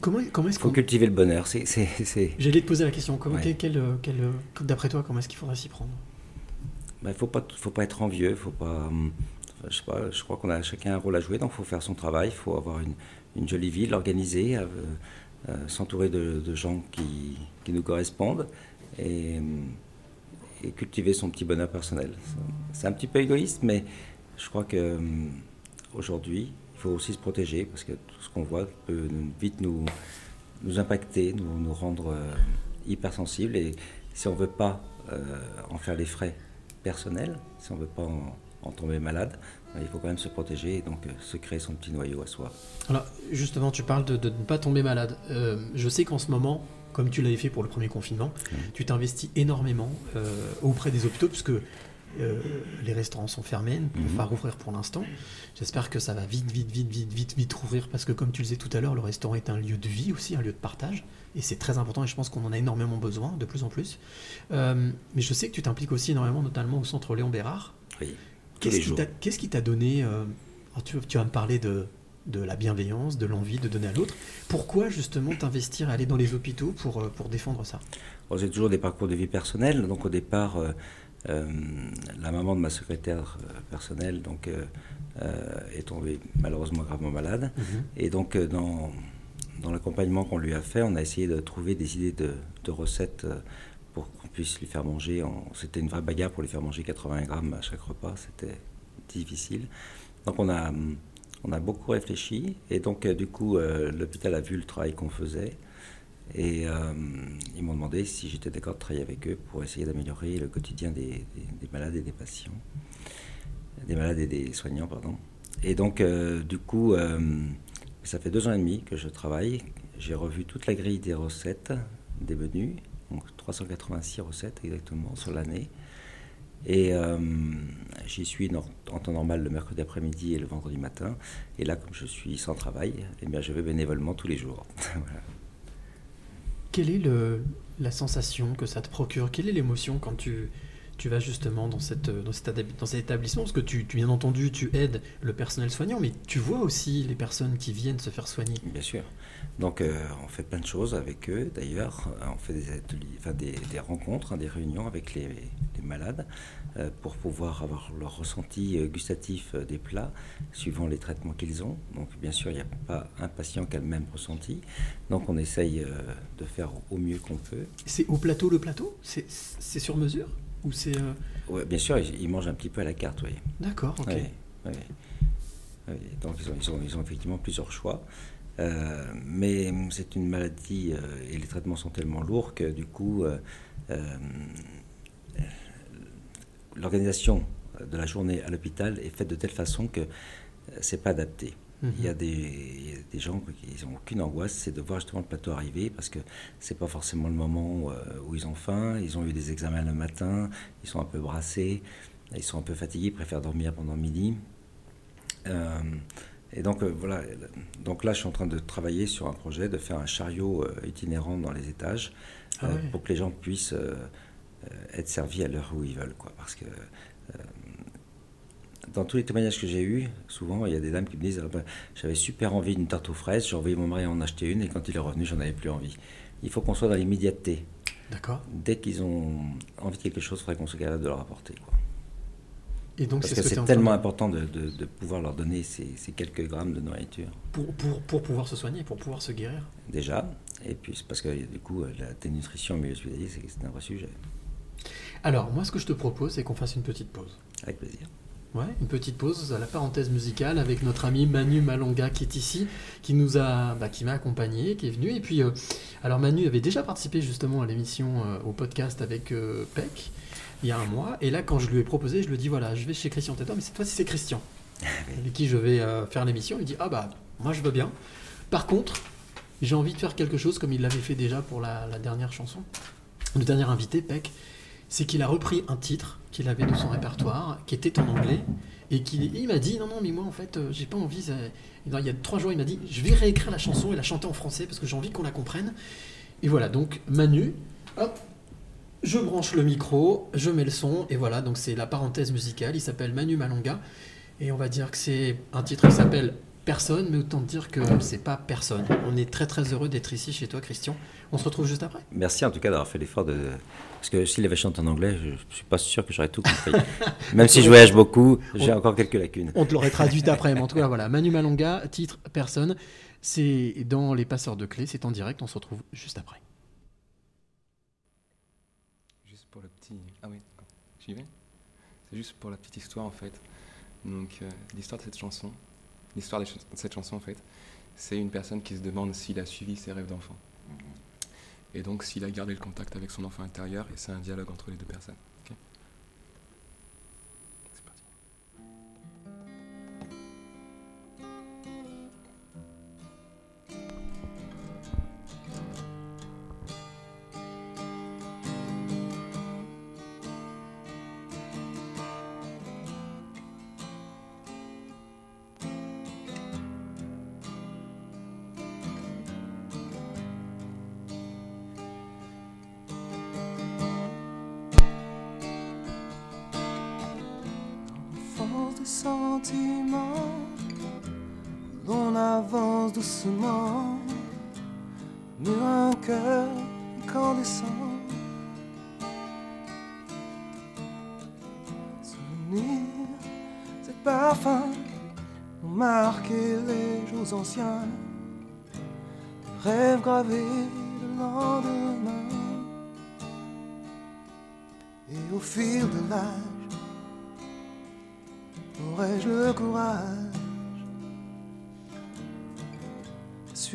Comment, comment est-ce Il faut qu'on. cultiver le bonheur. C'est, c'est, c'est- J'allais te poser la question. Comment, Ouais. quel- quel, euh, euh, d'après toi, comment est-ce qu'il faudrait s'y prendre? Ben, il faut pas, faut pas être envieux, faut pas, enfin, je sais pas, je crois qu'on a chacun un rôle à jouer, donc il faut faire son travail, il faut avoir une, une jolie vie, l'organiser, euh, euh, s'entourer de, de gens qui, qui nous correspondent et, et cultiver son petit bonheur personnel. C'est un petit peu égoïste, mais je crois que aujourd'hui, faut aussi se protéger parce que tout ce qu'on voit peut vite nous, nous impacter, nous, nous rendre euh, hypersensibles et si on veut pas euh, en faire les frais personnels, si on veut pas en, en tomber malade, ben, il faut quand même se protéger et donc euh, se créer son petit noyau à soi. Alors, justement, tu parles de, de ne pas tomber malade. Euh, je sais qu'en ce moment, comme tu l'avais fait pour le premier confinement, tu t'investis énormément euh, auprès des hôpitaux, puisque euh, les restaurants sont fermés, ne peuvent Mhm. pas rouvrir pour l'instant. J'espère que ça va vite, vite, vite, vite, vite, vite rouvrir, parce que comme tu le disais tout à l'heure, le restaurant est un lieu de vie aussi, un lieu de partage, et c'est très important, et je pense qu'on en a énormément besoin, de plus en plus. Euh, mais je sais que tu t'impliques aussi énormément, notamment au centre Léon Bérard. Oui, Qu'est-ce qui t'a- donné euh, tu, tu vas me parler de, de la bienveillance, de l'envie de donner à l'autre. Pourquoi justement t'investir, aller dans les hôpitaux pour, pour défendre ça? Bon, J'ai toujours des parcours de vie personnels. Donc au départ, euh, la maman de ma secrétaire euh, personnelle donc, euh, euh, est tombée malheureusement gravement malade. Et donc euh, dans, dans l'accompagnement qu'on lui a fait, on a essayé de trouver des idées de, de recettes euh, pour qu'on puisse lui faire manger. C'était une vraie bagarre pour lui faire manger 80 grammes à chaque repas. C'était difficile. Donc on a, on a beaucoup réfléchi. Et donc euh, du coup, euh, l'hôpital a vu le travail qu'on faisait. Et euh, ils m'ont demandé si j'étais d'accord de travailler avec eux pour essayer d'améliorer le quotidien des, des- des malades et des patients. Des malades et des soignants, pardon. Et donc, euh, du coup, euh, ça fait deux ans et demi que je travaille. J'ai revu toute la grille des recettes, des menus, donc 386 recettes exactement sur l'année. Et j'y suis en temps normal le mercredi après-midi et le vendredi matin. Et là, comme je suis sans travail, eh bien, je vais bénévolement tous les jours. Voilà. Quelle est le, la sensation que ça te procure? Quelle est l'émotion quand tu, tu vas justement dans, cette, dans, cet, adab- dans cet établissement Parce que tu, tu, bien entendu, tu aides le personnel soignant, mais tu vois aussi les personnes qui viennent se faire soigner. Bien sûr. Donc euh, on fait plein de choses avec eux d'ailleurs. Euh, On fait des ateliers, enfin des, des rencontres, hein, des réunions avec les, les malades euh, pour pouvoir avoir leur ressenti euh, gustatif euh, des plats suivant les traitements qu'ils ont. Donc bien sûr, il n'y a pas un patient qui a le même ressenti. Donc on essaye euh, de faire au mieux qu'on peut. C'est au plateau le plateau? C'est sur mesure? Ou c'est. euh, Ouais, bien sûr, ils, ils mangent un petit peu à la carte, oui. D'accord, ok. Donc ils ont, ils, ont, ils ont effectivement plusieurs choix. Euh, mais c'est une maladie euh, et les traitements sont tellement lourds que du coup, euh, l'organisation de la journée à l'hôpital est faite de telle façon que c'est pas adapté. Il y a des, des gens qui n'ont aucune angoisse, c'est de voir justement le plateau arriver parce que c'est pas forcément le moment euh, où ils ont faim, ils ont eu des examens le matin, ils sont un peu brassés, ils sont un peu fatigués, ils préfèrent dormir pendant midi. Euh, et donc euh, voilà, donc là je suis en train de travailler sur un projet de faire un chariot euh, itinérant dans les étages Ah pour que les gens puissent être servis à l'heure où ils veulent, quoi. Parce que dans tous les témoignages que j'ai eus, souvent, il y a des dames qui me disent ah ben, J'avais super envie d'une tarte aux fraises, j'ai envoyé mon mari en acheter une, et quand il est revenu, j'en avais plus envie. Il faut qu'on soit dans l'immédiateté. D'accord. Dès qu'ils ont envie de quelque chose, il faudrait qu'on soit capable de leur apporter. Quoi. Et donc, Parce c'est que ce que c'est tellement important de, de- de pouvoir leur donner ces, ces quelques grammes de nourriture, pour, pour, pour pouvoir se soigner, pour pouvoir se guérir. déjà. Et puis, c'est parce que du coup, la dénutrition au milieu hospitalier, c'est un vrai sujet. Alors, moi, ce que je te propose, c'est qu'on fasse une petite pause. Avec plaisir. Ouais, une petite pause à la parenthèse musicale avec notre ami Manu Malonga qui est ici, qui nous a, bah, qui m'a accompagné, qui est venu. Et puis, euh, alors Manu avait déjà participé justement à l'émission, euh, au podcast avec euh, Peck il y a un mois. Et là, quand je lui ai proposé, je lui ai dit voilà, je vais chez Christian Tétor, mais cette fois-ci c'est Christian avec qui je vais faire l'émission. Il dit ah bah moi je veux bien. Par contre, j'ai envie de faire quelque chose comme il l'avait fait déjà pour la, la dernière chanson. Le dernier invité, Peck, c'est qu'il a repris un titre qu'il avait de son répertoire, qui était en anglais, et qu'il il m'a dit non non mais moi en fait euh, j'ai pas envie. Il y a trois jours il m'a dit je vais réécrire la chanson et la chanter en français parce que j'ai envie qu'on la comprenne. Et voilà donc Manu, hop, je branche le micro, je mets le son et voilà donc c'est la parenthèse musicale. Il s'appelle Manu Malonga et on va dire que c'est un titre qui s'appelle Personne, mais autant dire que c'est pas personne. On est très très heureux d'être ici chez toi Christian. On se retrouve juste après. Merci en tout cas d'avoir fait l'effort de. Parce que s'il avait chanté en anglais, je ne suis pas sûr que j'aurais tout compris. Même si je voyage beaucoup, j'ai encore quelques lacunes. On te l'aurait traduite après, mais en tout cas, voilà. Manu Malonga, titre Personne. C'est dans Les Passeurs de Clés, c'est en direct, on se retrouve juste après. Juste pour le petit. Ah oui. J'y vais C'est juste pour la petite histoire en fait. Donc, euh, l'histoire de cette chanson, l'histoire de cette chanson en fait, c'est une personne qui se demande s'il a suivi ses rêves d'enfant. Et donc, s'il a gardé le contact avec son enfant intérieur, et c'est un dialogue entre les deux personnes.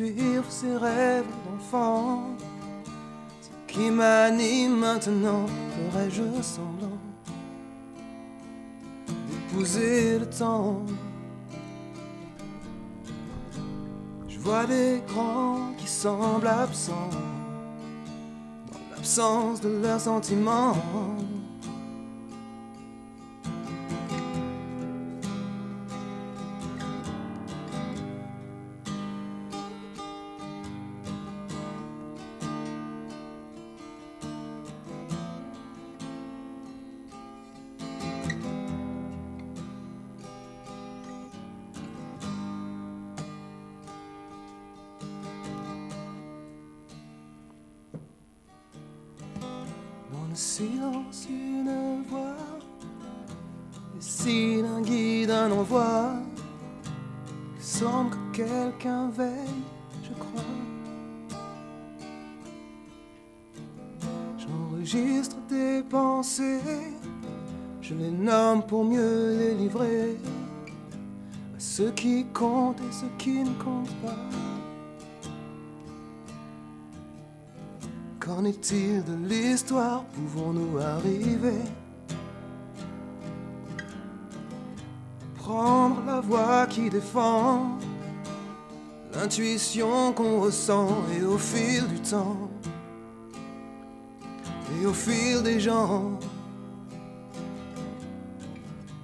Suivre ces rêves d'enfant Ce qui m'anime maintenant, ferais-je semblant d'épouser le temps? Je vois des grands qui semblent absents dans l'absence de leurs sentiments. Silence, une voix, les signes d'un guide, un envoi. Il semble que quelqu'un veille, je crois. J'enregistre des pensées, je les nomme pour mieux les livrer à ceux qui comptent et ceux qui ne comptent pas. Qu'en est-il de l'histoire? Pouvons-nous arriver? Prendre la voix qui défend L'intuition qu'on ressent Et au fil du temps Et au fil des gens.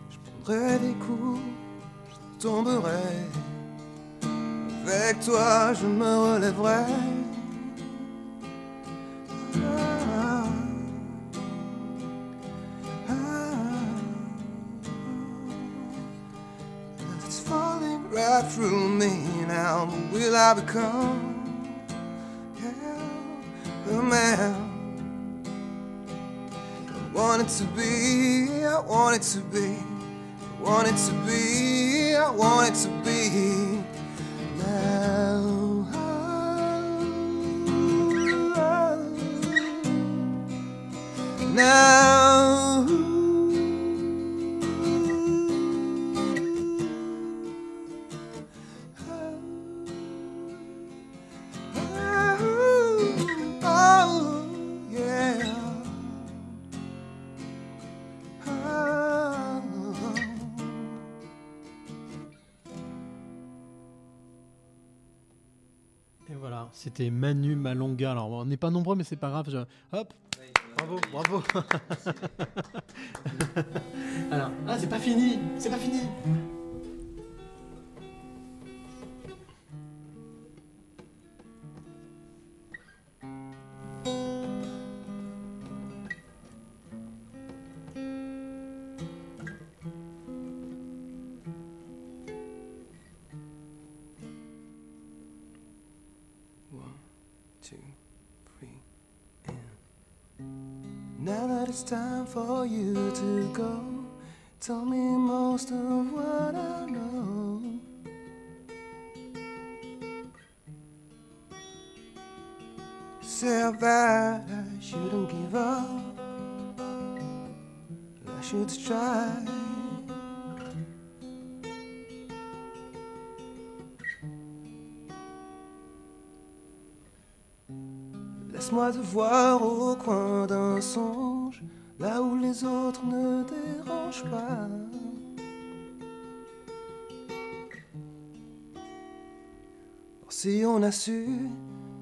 Je prendrai des coups Je tomberai. Avec toi je me relèverai I become yeah, the man I wanted to be? I wanted to be, I wanted to be, I wanted to be. Now. Now c'était Manu Malonga. Alors, on n'est pas nombreux, mais c'est pas grave. je- Hop, bravo, bravo. Alors, ah, c'est pas fini, c'est pas fini. Go, tell me most of what I know. Say that I shouldn't give up, I should try. Laisse-moi te voir au coin d'un songe, Si on a su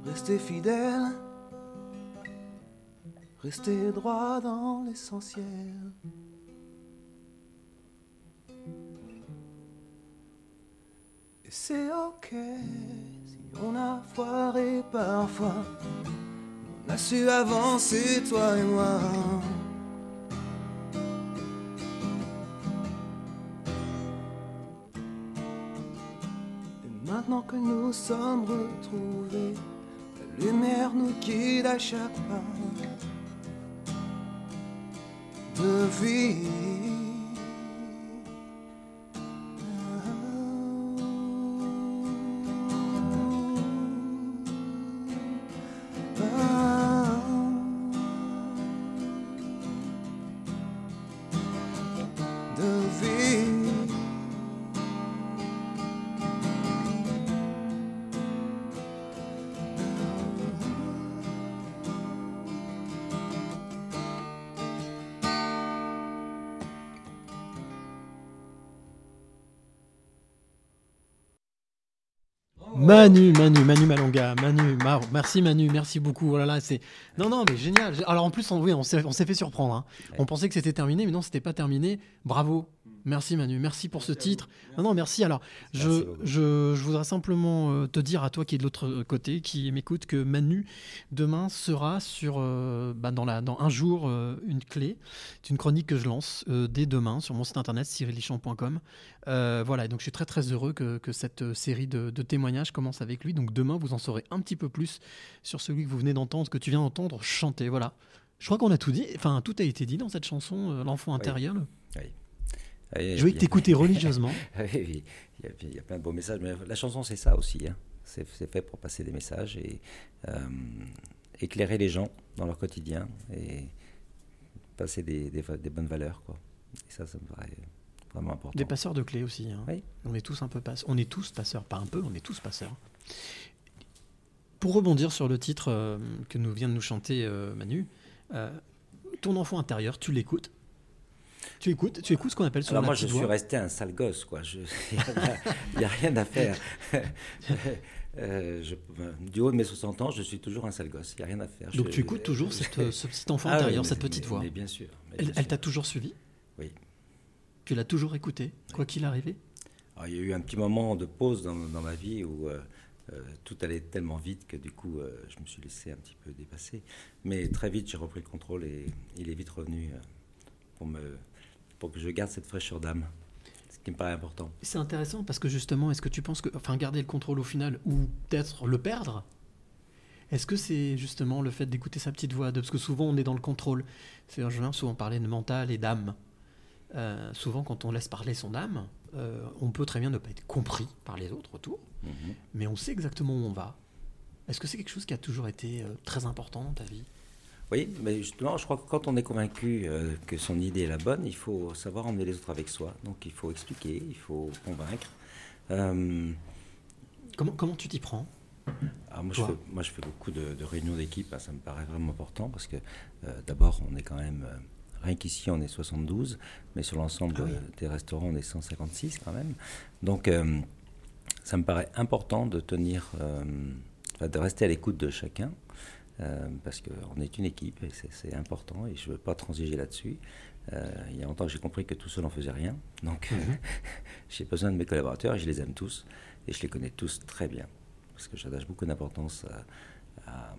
rester fidèle, rester droit dans l'essentiel. Et c'est ok si on a foiré parfois. On a su avancer, toi et moi. Maintenant que nous sommes retrouvés, la lumière nous guide à chaque pas de vie. Manu, Manu, Manu Malonga, Manu, Mar- merci Manu, merci beaucoup. Oh là là, c'est non non mais génial. Alors en plus on, oui, on s'est on s'est fait surprendre. hein. On pensait que c'était terminé, mais non, c'était pas terminé. Bravo, merci Manu, merci pour ce titre. Non non merci. Alors je, je, je voudrais simplement euh, te dire à toi qui est de l'autre côté, qui m'écoute, que Manu demain sera sur euh, bah, dans la dans un jour euh, une clé. C'est une chronique que je lance euh, dès demain sur mon site internet cyrilichamp.com. Voilà, donc je suis très très heureux que, que cette série de, de témoignages commence avec lui. Donc demain, vous en saurez un petit peu plus sur celui que vous venez d'entendre, que tu viens d'entendre chanter. Voilà. Je crois qu'on a tout dit. Enfin, tout a été dit dans cette chanson, L'enfant intérieur. Oui. Oui, Je puis- t'écouter religieusement. oui. Il, y a, il y a plein de beaux messages, mais la chanson, c'est ça aussi. hein. C'est fait pour passer des messages et euh, éclairer les gens dans leur quotidien et passer des, des va- des bonnes valeurs. Quoi. Et ça, ça me paraît vraiment important. Des passeurs de clés aussi. hein. Oui. On est tous un peu passeurs. On est tous passeurs, pas un peu, on est tous passeurs. Pour rebondir sur le titre euh, que nous vient de nous chanter euh, Manu, ton enfant intérieur, tu l'écoutes? Tu écoutes Tu écoutes ce qu'on appelle sur Alors moi, je suis resté un sale gosse, quoi. Je- Il n'y a, rien à faire. Euh, je- du haut de mes 60 ans, je suis toujours un sale gosse. Il n'y a rien à faire. Donc Je- tu écoutes toujours cette, euh, ce petit enfant Ah oui, intérieur, mais- cette petite mais- voix Mais bien sûr. mais Elle, bien elle sûr. t'a toujours suivi? Oui. Tu l'as toujours écouté, quoi qu'il arrive Alors, il y a eu un petit moment de pause dans, dans ma vie où euh, euh, tout allait tellement vite que du coup, euh, je me suis laissé un petit peu dépasser. Mais très vite, j'ai repris le contrôle et il est vite revenu euh, pour, me, pour que je garde cette fraîcheur d'âme. Ce qui me paraît important. C'est intéressant parce que justement, est-ce que tu penses que, enfin, garder le contrôle au final ou peut-être le perdre, est-ce que c'est justement le fait d'écouter sa petite voix Parce que souvent on est dans le contrôle. C'est je viens souvent parler de mental et d'âme. Euh, souvent, quand on laisse parler son âme, euh, on peut très bien ne pas être compris par les autres autour, Mhm. mais on sait exactement où on va. Est-ce que c'est quelque chose qui a toujours été euh, très important dans ta vie? Oui, mais justement, je crois que quand on est convaincu euh, que son idée est la bonne, il faut savoir emmener les autres avec soi. Donc il faut expliquer, il faut convaincre. Euh, Comment, comment tu t'y prends? Alors moi, je fais, moi, je fais beaucoup de, de réunions d'équipe, hein, ça me paraît vraiment important parce que euh, d'abord, on est quand même, euh, rien qu'ici, on est 72, mais sur l'ensemble Ah oui. des restaurants, on est 156 quand même. Donc, euh, ça me paraît important de tenir, de rester à l'écoute de chacun. Euh, parce qu'on est une équipe et c'est- important et je ne veux pas transiger là-dessus. Euh, il y a longtemps que j'ai compris que tout seul on faisait rien. Donc Mhm. j'ai besoin de mes collaborateurs et je les aime tous et je les connais tous très bien parce que j'attache beaucoup d'importance à, à-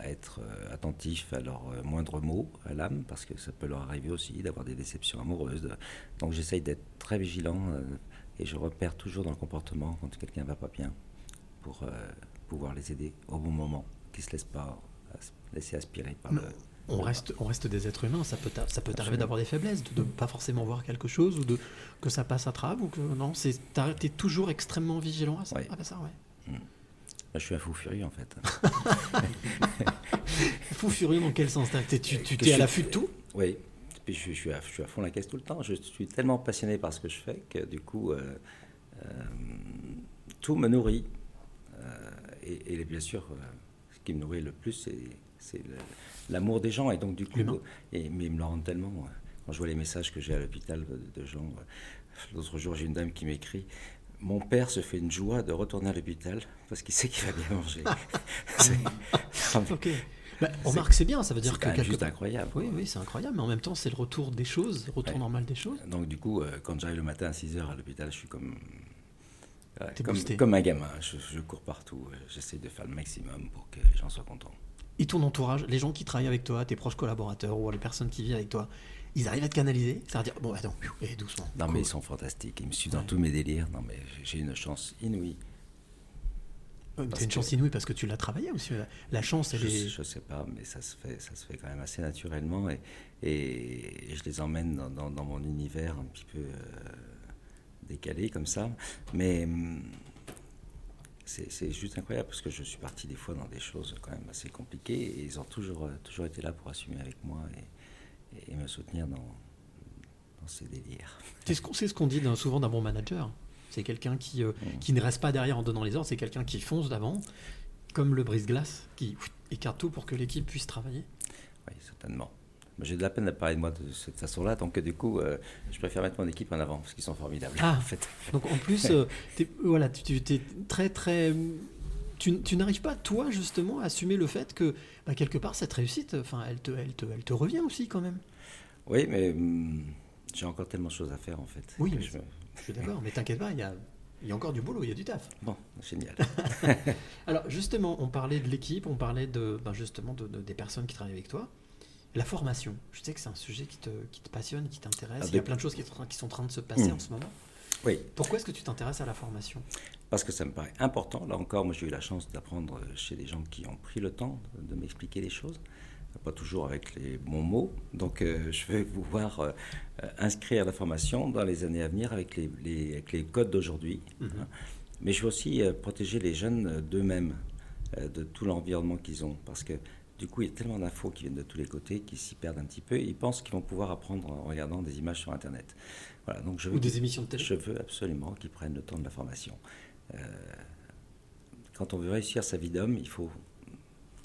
à être euh, attentif à leurs moindres mots, à l'âme, parce que ça peut leur arriver aussi d'avoir des déceptions amoureuses. de- Donc j'essaye d'être très vigilant euh, et je repère toujours dans le comportement quand quelqu'un va pas bien pour pouvoir les aider au bon moment, se laissent pas as- laisser aspirer par Non, le. on reste, on reste des êtres humains, ça peut, ça peut t'arriver d'avoir des faiblesses, de ne pas forcément voir quelque chose, ou de que ça passe à travers, ou que non, t'as- t'es toujours extrêmement vigilant à ça. Ouais. Ah bah ça, ouais. Moi, je suis un fou furieux en fait. Fou furieux dans quel sens? Tu, tu t'es à l'affût de tout? Oui. Puis je, suis- je suis à, je suis à fond la caisse tout le temps. Je suis tellement passionné par ce que je fais que du coup, euh, euh, tout me nourrit. Euh, et, et bien sûr, euh, qui me nourrit le plus, c'est, c'est l'amour des gens. Et donc, du coup, et, mais ils me le rendent tellement. euh, Quand je vois les messages que j'ai à l'hôpital de, gens. euh, L'autre jour, j'ai une dame qui m'écrit Mon père se fait une joie de retourner à l'hôpital parce qu'il sait qu'il va bien manger. C'est- Ok. Bah, C'est- remarque, c'est bien, ça veut dire c'est que même quelque incroyable. Oui, oui, c'est incroyable, mais en même temps, c'est le retour des choses, le retour Ouais. normal des choses. Donc du coup, euh, quand j'arrive le matin à 6h à l'hôpital, je suis comme, comme, comme un gamin. Je, je cours partout. euh, J'essaie de faire le maximum pour que les gens soient contents. Et ton entourage, les gens qui travaillent avec toi, tes proches collaborateurs ou les personnes qui vivent avec toi, ils arrivent à te canaliser C'est-à-dire, bon, attends, et doucement. Non cool. mais ils sont fantastiques. Ils me suivent dans tous mes délires. Non mais j'ai une chance inouïe. Ouais, une que- chance inouïe parce que tu l'as travaillé aussi. La, la chance, elle Je, est. je sais pas, mais ça se fait, ça se fait quand même assez naturellement et, et, et je les emmène dans, dans- dans mon univers un petit peu euh, décalé comme ça. Mais hum, c'est juste incroyable parce que je suis parti des fois dans des choses quand même assez compliquées et ils ont toujours, euh, toujours été là pour assumer avec moi et, et me soutenir dans, dans ces délires. C'est ce qu'on ce dit souvent d'un bon manager. C'est quelqu'un qui, euh, Mm. qui ne reste pas derrière en donnant les ordres, c'est quelqu'un qui fonce d'avant, comme le brise-glace, qui ouf, écarte tout pour que l'équipe puisse travailler. Oui, certainement. J'ai de la peine de parler de moi de cette façon-là, donc euh, du coup, euh, je préfère mettre mon équipe en avant parce qu'ils sont formidables. Ah. en fait. Donc en plus, euh, t'es- voilà, tu es très très. Tu, tu n'arrives pas, toi, justement, à assumer le fait que, bah, quelque part, cette réussite, enfin, elle te, elle, te, elle te revient aussi, quand même. Oui, mais hum, j'ai encore tellement de choses à faire en fait. Oui, je me- Je suis d'accord, mais t'inquiète pas, il y a, il y a encore du boulot, il y a du taf. Bon, génial. Alors justement, on parlait de l'équipe, on parlait de, ben, justement de, de- des personnes qui travaillent avec toi. La formation, je sais que c'est un sujet qui te, qui te passionne, qui t'intéresse. Ah, Il y a plein de choses qui, sont- qui sont en train de se passer Mm. en ce moment. Oui, Pourquoi est-ce que tu t'intéresses à la formation? Parce que ça me paraît important. Là encore, moi j'ai eu la chance d'apprendre chez des gens qui ont pris le temps de, m'expliquer les choses. Pas toujours avec les bons mots. Donc euh, je vais pouvoir euh, inscrire la formation dans les années à venir avec les, les- avec les codes d'aujourd'hui. Mhm. hein. Mais je veux aussi euh, protéger les jeunes d'eux-mêmes, de tout l'environnement qu'ils ont. Parce que du coup, il y a tellement d'infos qui viennent de tous les côtés qu'ils s'y perdent un petit peu. Ils pensent qu'ils vont pouvoir apprendre en regardant des images sur Internet. Voilà, donc je veux Ou des émissions de télé Je veux absolument qu'ils prennent le temps de la formation. Euh, quand on veut réussir sa vie d'homme, il faut,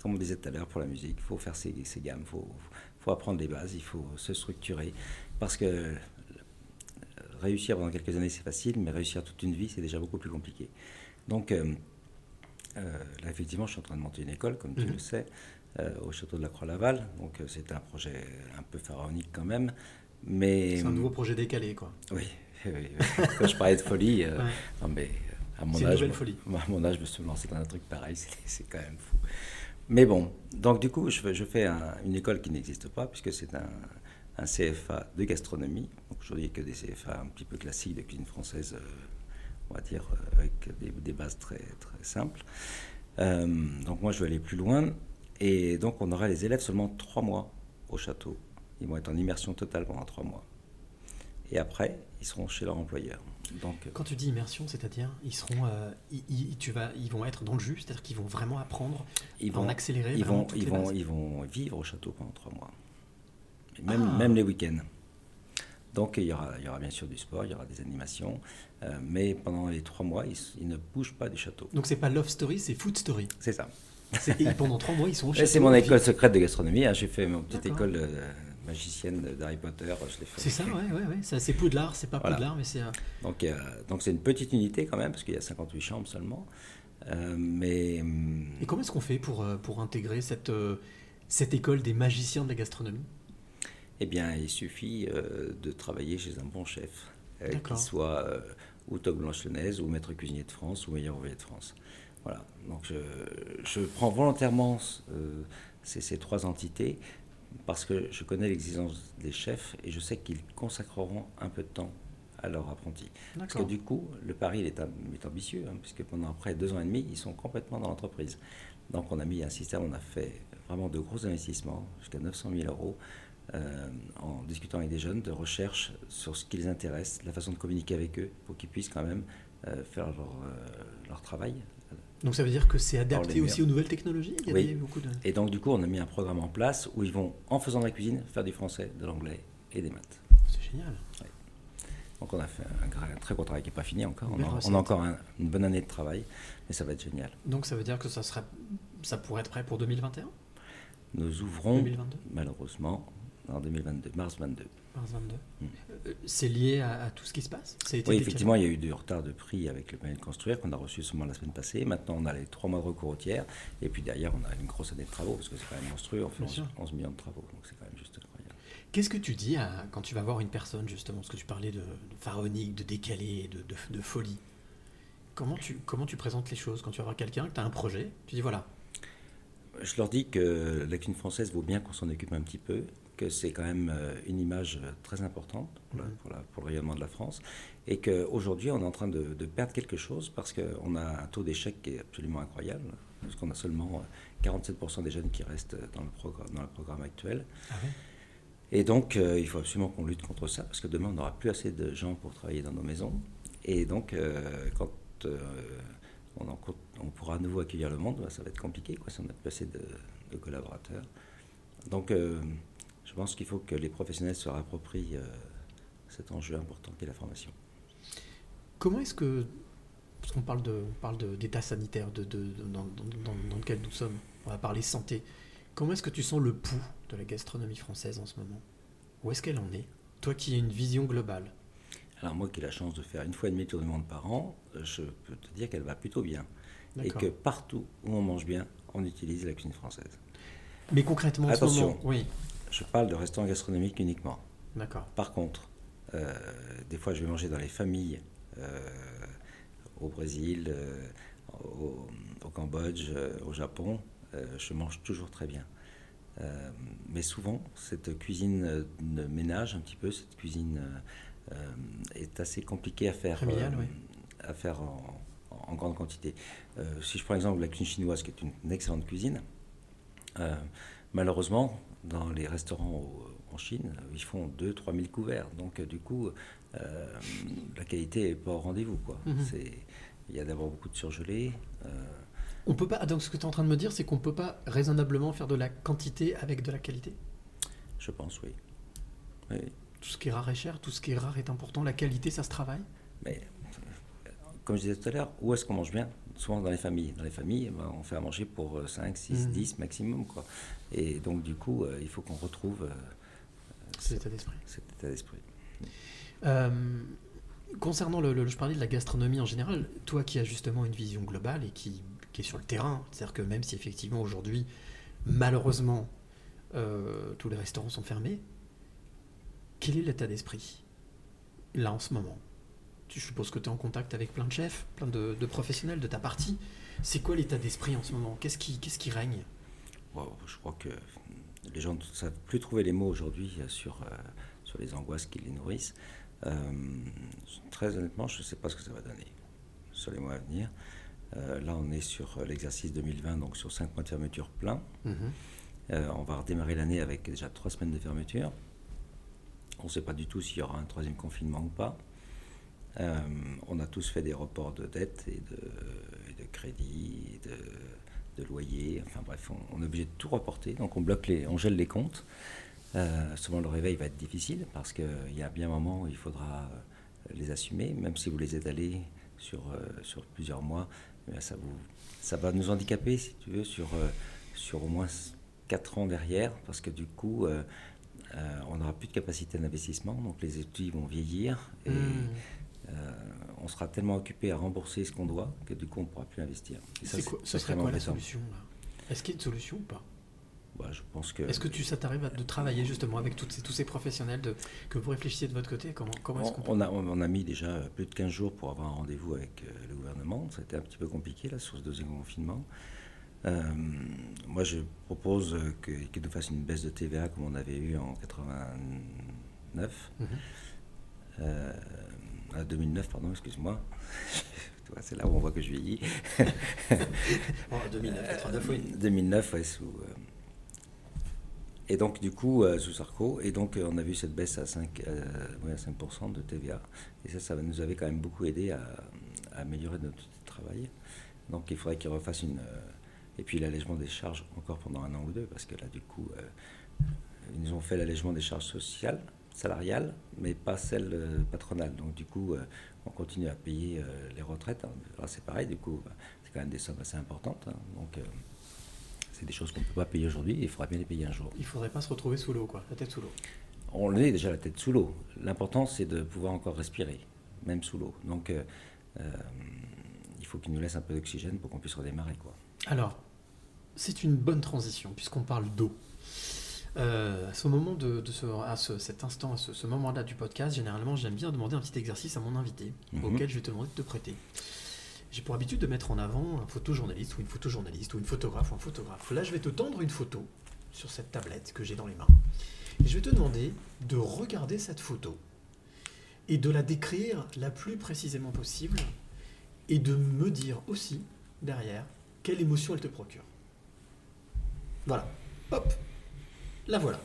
comme on disait tout à l'heure pour la musique, il faut faire ses, ses gammes, il faut, faut apprendre les bases, il faut se structurer. Parce que réussir pendant quelques années, c'est facile, mais réussir toute une vie, c'est déjà beaucoup plus compliqué. Donc, euh, euh, là, effectivement, je suis en train de monter une école, comme tu Mhm. le sais, au château de la Croix-Laval. Donc, euh, c'est un projet un peu pharaonique quand même. Mais, C'est un nouveau projet décalé, quoi. oui, oui, oui. Quand je parlais de folie, euh, Ouais. non mais euh, à mon C'est une âge, folie. moi, à mon âge, je me suis lancé dans un truc pareil, c'est quand même fou. Mais bon, donc du coup, je, fais- je fais un- une école qui n'existe pas, puisque c'est un, un CFA de gastronomie. Donc aujourd'hui, il n'y a que des CFA un petit peu classiques de cuisine française, euh, on va dire, euh, avec des, des bases très, très simples. Euh, donc moi, je vais aller plus loin. Et donc, on aura les élèves seulement trois mois au château. Ils vont être en immersion totale pendant trois mois. Et après, ils seront chez leur employeur. Donc, euh, Quand tu dis immersion, c'est-à-dire ils seront, euh, ils, ils- tu vas, ils vont être dans le jus, c'est-à-dire qu'ils vont vraiment apprendre, ils en vont, accélérer. ils vont, toutes ils les vont, bases. ils vont vivre au château pendant trois mois. Et Même, Ah. même les week-ends. Donc il y, aura, il y aura bien sûr du sport, il y aura des animations, euh, mais pendant les trois mois, ils, ils ne bougent pas du château. Donc c'est pas love story, c'est food story. C'est ça. Pendant trois mois, ils sont château. C'est mon école secrète de gastronomie. hein. J'ai fait mon petite école euh, magicienne d'Harry Potter. C'est ça, ouais, ouais, ouais. Ça, c'est Poudlard, c'est pas Voilà. Poudlard, mais c'est. euh, Donc euh, donc c'est une petite unité quand même, parce qu'il y a 58 chambres seulement. Mais hum, Et comment est-ce qu'on fait pour, pour intégrer cette, cette école des magiciens de la gastronomie? Eh bien, il suffit de travailler chez un bon chef, qu'il soit ou Toc Blanche-Lenaise, ou maître cuisinier de France, ou meilleur ouvrier de France. Voilà. Donc, je, je prends volontairement euh, ces, ces trois entités parce que je connais l'exigence des chefs et je sais qu'ils consacreront un peu de temps à leurs apprentis. Parce que du coup, le pari il est, am- est ambitieux, hein, puisque pendant après deux ans et demi, ils sont complètement dans l'entreprise. Donc on a mis un système, on a fait vraiment de gros investissements, jusqu'à 900 000 euros, euh, en discutant avec des jeunes, de recherche sur ce qui les intéresse, la façon de communiquer avec eux, pour qu'ils puissent quand même euh, faire leur, euh, leur travail. Donc ça veut dire que c'est adapté aussi aux nouvelles technologies? Il y a Oui. des- beaucoup de... Et donc du coup, on a mis un programme en place où ils vont, en faisant de la cuisine, faire du français, de l'anglais et des maths. C'est génial. Donc on a fait un, très gros travail qui n'est pas fini encore. On a, on recette. a encore un- une bonne année de travail, mais ça va être génial. Donc ça veut dire que ça, sera, ça pourrait être prêt pour 2021 Nous ouvrons 2022 malheureusement en 2022, mars 22. Mars 22. Mm. Euh, C'est lié à, à tout ce qui se passe? Ça a été Oui, effectivement, il y a eu du retard de prix avec le permis de construire qu'on a reçu seulement la semaine passée. Maintenant, on a les trois mois de recours au tiers. Et puis derrière, on a une grosse année de travaux parce que c'est quand même monstrueux. On fait Bien 11, sûr. 11 millions de travaux. Donc c'est quand même juste incroyable. Qu'est-ce que tu dis à- quand tu vas voir une personne, justement, parce que tu parlais de, de pharaonique, de décalé, de, de- de folie comment tu, comment tu présentes les choses quand tu vas voir quelqu'un, que tu as un projet Tu dis voilà, Je leur dis que la cuisine française vaut bien qu'on s'en occupe un petit peu, que c'est quand même euh, une image euh, très importante pour, la- Mhm. pour la- pour le rayonnement de la France, et qu'aujourd'hui on est en train de, de perdre quelque chose parce qu'on a un taux d'échec qui est absolument incroyable, parce qu'on a seulement euh, 47% des jeunes qui restent dans le programme, dans le programme actuel. Ah Et donc euh, il faut absolument qu'on lutte contre ça, parce que demain on n'aura plus assez de gens pour travailler dans nos maisons, et donc euh, quand euh, on, en compte- on pourra à nouveau accueillir le monde, bah, ça va être compliqué quoi, si on n'a plus assez de, de collaborateurs. Donc euh, je pense qu'il faut que les professionnels se réapproprient euh, cet enjeu important qu'est la formation. comment est-ce que. Parce qu'on parle de- on parle de- d'état sanitaire de, de- de- dans, dans- dans- lequel nous sommes, on va parler santé. Comment est-ce que tu sens le pouls de la gastronomie française en ce moment? Où est-ce qu'elle en est? Toi qui as une vision globale. Alors moi qui ai la chance de faire une fois et demi le tour du monde par an, je peux te dire qu'elle va plutôt bien. Et que partout où on mange bien, on utilise la cuisine française. Mais concrètement, en ce Attention, moment, oui, je parle de restaurants gastronomiques uniquement. d'accord. Par contre, euh, des fois, je vais manger dans les familles euh, au Brésil, euh, au, au Cambodge, au Japon. je mange toujours très bien. Mais souvent, cette cuisine de ménage, un petit peu, cette cuisine est assez compliquée à faire, Familiale, euh, oui. à faire en, en grande quantité. Si je prends l'exemple de la cuisine chinoise, qui est une, une excellente cuisine, malheureusement, dans les restaurants au- en Chine, ils font 2-3 000 couverts. Donc, euh, du coup, euh, la qualité n'est pas au rendez-vous. Mhm. Il y a d'abord beaucoup de surgelés. euh, On peut pas. Donc ce que tu es en train de me dire, c'est qu'on peut pas raisonnablement faire de la quantité avec de la qualité? je pense, oui. Oui. Tout ce qui est rare est cher, tout ce qui est rare est important. La qualité, ça se travaille? Mais, comme je disais tout à l'heure, où est-ce qu'on mange bien? Souvent dans les familles. Dans les familles, ben, on fait à manger pour euh, 5, 6, Mhm. 10 maximum. Quoi. Et donc, du coup, euh, il faut qu'on retrouve euh, Cet état d'esprit. cet état d'esprit. Euh, concernant le, le- je parlais de la gastronomie en général, toi qui as justement une vision globale et qui, qui est sur le terrain, c'est-à-dire que même si effectivement aujourd'hui, malheureusement, euh, tous les restaurants sont fermés, quel est l'état d'esprit là en ce moment? Je suppose que tu es en contact avec plein de chefs, plein de, de professionnels de ta partie. C'est quoi l'état d'esprit en ce moment? Qu'est-ce qui, qu'est-ce qui règne? Wow, je crois que les gens ne savent plus trouver les mots aujourd'hui sur, sur les angoisses qui les nourrissent. très honnêtement, je ne sais pas ce que ça va donner sur les mois à venir. là, on est sur l'exercice 2020, donc sur 5 mois de fermeture plein. Mhm. on va redémarrer l'année avec déjà 3 semaines de fermeture. On ne sait pas du tout s'il y aura un troisième confinement ou pas. Euh, on a tous fait des reports de dettes et de, crédits, de, loyers. Enfin bref, on, est obligé de tout reporter. Donc on bloque on gèle les comptes. Euh, souvent le réveil va être difficile parce qu'il y a bien un moment où il faudra les assumer, même si vous les étalez sur, euh, plusieurs mois. Ça, va nous handicaper, si tu veux, sur, au moins 4 ans derrière, parce que du coup, on n'aura plus de capacité d'investissement, donc les études vont vieillir. Et, hmm. Euh, on sera tellement occupé à rembourser ce qu'on doit que du coup on ne pourra plus investir. ça, quoi, ce serait quoi la solution Est-ce qu'il y a une solution ou pas? Bah, je pense que... Est-ce que tu, ça t'arrive de travailler justement avec toutes ces, tous ces professionnels, de, que vous réfléchissiez de votre côté? Comment, comment est-ce qu'on on, a, on a mis déjà plus de 15 jours pour avoir un rendez-vous avec euh, le gouvernement. Ça a été un petit peu compliqué là, sur ce deuxième confinement. Euh, moi, je propose qu'ils nous fassent une baisse de TVA comme on avait eu en 89. 2009, pardon, excuse-moi. c'est là où on voit que je vieillis. 2009, 89, oui. 2009, ouais, sous. Euh, et donc, du coup, euh, sous Sarko, et donc euh, on a vu cette baisse à 5, à 5 de TVA. Et ça, ça nous avait quand même beaucoup aidé à, améliorer notre travail. Donc, il faudrait qu'ils refassent une. et puis, l'allègement des charges encore pendant un an ou deux, parce que là, du coup, ils nous ont fait l'allègement des charges sociales salariale, mais pas celle euh, patronale. Donc du coup, euh, on continue à payer euh, les retraites. Hein. c'est pareil, du coup, bah, c'est quand même des sommes assez importantes. Hein. Donc c'est des choses qu'on ne peut pas payer aujourd'hui, il faudra bien les payer un jour. Il ne faudrait pas se retrouver sous l'eau, quoi, la tête sous l'eau. On est déjà la tête sous l'eau. L'important, c'est de pouvoir encore respirer, même sous l'eau. Donc il faut qu'il nous laisse un peu d'oxygène pour qu'on puisse redémarrer. Quoi. Alors, c'est une bonne transition, puisqu'on parle d'eau. Euh, à ce moment de, ce, à cet instant, à ce, moment-là du podcast, généralement, j'aime bien demander un petit exercice à mon invité, mhm. auquel je vais te demander de te prêter. J'ai pour habitude de mettre en avant un photojournaliste ou une photojournaliste ou une photographe ou un photographe. Là, je vais te tendre une photo sur cette tablette que j'ai dans les mains. Et je vais te demander de regarder cette photo et de la décrire la plus précisément possible et de me dire aussi derrière quelle émotion elle te procure. Voilà. Hop, la voilà.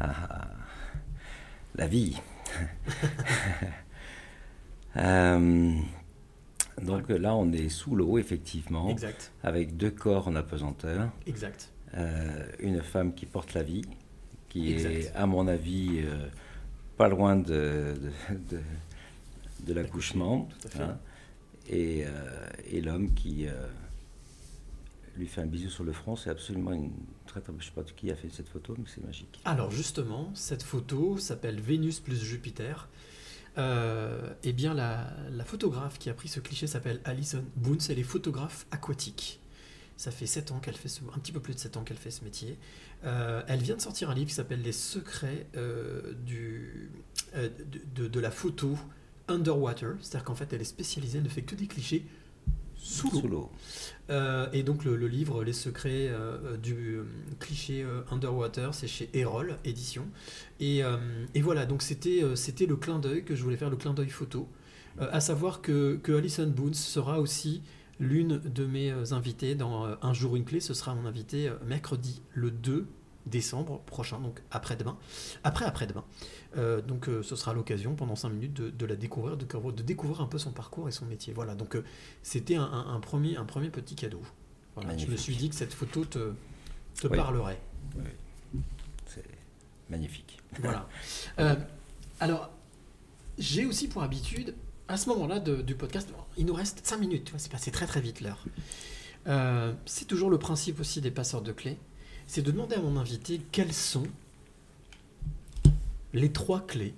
Ah, ah. la vie. Euh, donc là, on est sous l'eau, effectivement. Exact. Avec deux corps en apesanteur. Exact. Euh, une femme qui porte la vie, qui est, à mon avis, euh, pas loin de, de, l'accouchement. Hein. et, et l'homme qui lui fait un bisou sur le front. C'est absolument une très, très. Je ne sais pas qui a fait cette photo, mais c'est magique. Alors justement, cette photo s'appelle Vénus plus Jupiter. Euh, eh bien, la, photographe qui a pris ce cliché s'appelle Alison Boons. Elle est photographe aquatique. Ça fait 7 ans qu'elle fait ce, un petit peu plus de 7 ans qu'elle fait ce métier. Euh, elle vient de sortir un livre qui s'appelle Les secrets euh, du, de, de, la photo underwater. C'est-à-dire qu'en fait, elle est spécialisée, elle ne fait que des clichés sous l'eau. Euh, et donc le, livre Les secrets euh, du euh, cliché underwater, c'est chez Erol Édition. Et, et voilà, donc c'était c'était le clin d'œil que je voulais faire, le clin d'œil photo. à savoir que, que Alison Boons sera aussi l'une de mes invités dans Un jour une clé. Ce sera mon invité mercredi le 2 décembre prochain, donc après-demain, après-après-demain. Euh, donc euh, ce sera l'occasion pendant 5 minutes de, la découvrir, de, de, découvrir un peu son parcours et son métier. Voilà, donc euh, c'était un, premier, un premier petit cadeau. je me suis dit que cette photo te, te parlerait. Oui. C'est magnifique. Voilà. alors, j'ai aussi pour habitude, à ce moment-là du podcast, il nous reste 5 minutes, c'est passé très très vite l'heure. c'est toujours le principe aussi des passeurs de clés c'est de demander à mon invité quelles sont les trois clés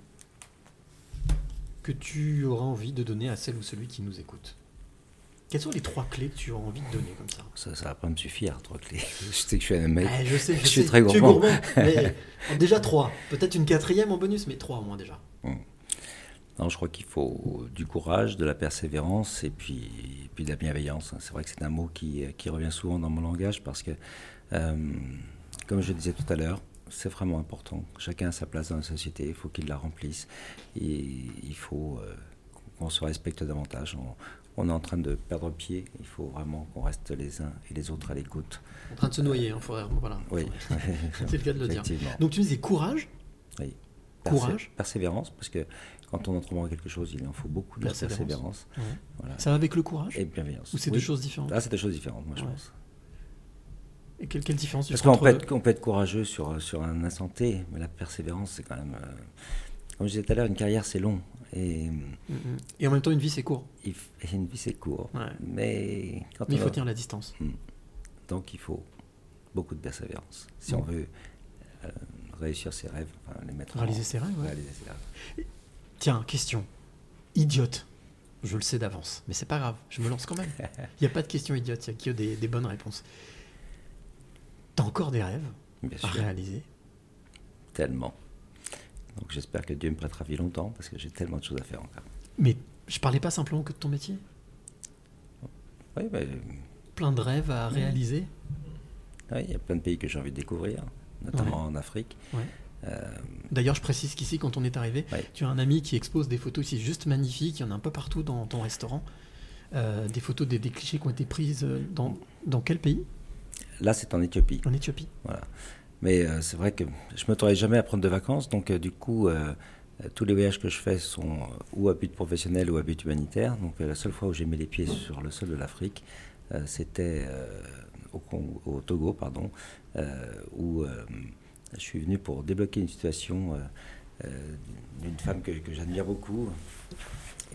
que tu auras envie de donner à celle ou celui qui nous écoute. Quelles sont les trois clés que tu auras envie de donner comme ça? Ça, ça va pas me suffire, trois clés. Je sais que je suis un mec. Eh, je sais, je, suis très gourmand. Tu es gourmand. mais, déjà trois. Peut-être une quatrième en bonus, mais trois au moins déjà. Hmm. Non, je crois qu'il faut du courage, de la persévérance et puis, et puis de la bienveillance. C'est vrai que c'est un mot qui, qui, revient souvent dans mon langage parce que, euh, comme je disais tout à l'heure, c'est vraiment important. Chacun a sa place dans la société, il faut qu'il la remplisse. Et il faut euh, qu'on se respecte davantage. On, on, est en train de perdre pied, il faut vraiment qu'on reste les uns et les autres à l'écoute. En train de se noyer, hein, faudrait, voilà. Oui. c'est le cas de le dire. Donc tu disais courage Oui. Courage. Persévérance, parce que quand on entreprend quelque chose, il en faut beaucoup de persévérance. persévérance. Ouais. Voilà. Ça va avec le courage Et bienveillance. Ou c'est oui. deux choses différentes Ah, c'est deux choses différentes, moi, je pense. Et quelle, quelle différence Parce qu'on peut, être, on peut être courageux sur, sur un instant T, mais la persévérance, c'est quand même. Euh, comme je disais tout à l'heure, une carrière, c'est long. Et, mm -hmm. et en même temps, une vie, c'est court. Il, une vie, c'est court. Ouais. Mais, quand mais il faut a, tenir la distance. Donc, il faut beaucoup de persévérance. Si mmh. on veut euh, réussir ses rêves, enfin, les mettre réaliser en, ses rêves, ouais. réaliser ses rêves. Tiens, question idiote. Je le sais d'avance, mais c'est pas grave, je me lance quand même. Il n'y a pas de question idiote, il n'y a que des, des, bonnes réponses. T'as encore des rêves Bien à sûr. réaliser Tellement. Donc j'espère que Dieu me prêtera vie longtemps parce que j'ai tellement de choses à faire encore. Mais je parlais pas simplement que de ton métier. Oui, mais... Plein de rêves à réaliser. Oui, il y a plein de pays que j'ai envie de découvrir, notamment Ouais. en Afrique. Ouais. Euh, D'ailleurs, je précise qu'ici, quand on est arrivé, Ouais. tu as un ami qui expose des photos ici juste magnifiques. Il y en a un peu partout dans ton restaurant. Euh, des photos des, des clichés qui ont été prises euh, dans, dans quel pays? Là, c'est en Éthiopie. En Éthiopie. Voilà. Mais euh, c'est vrai que je ne m'autorise jamais à prendre de vacances, donc euh, du coup, euh, tous les voyages que je fais sont ou à but professionnel ou à but humanitaire. Donc la seule fois où j'ai mis les pieds sur le sol de l'Afrique, c'était au, au Togo, pardon, où je suis venu pour débloquer une situation d'une femme que, que j'admire beaucoup,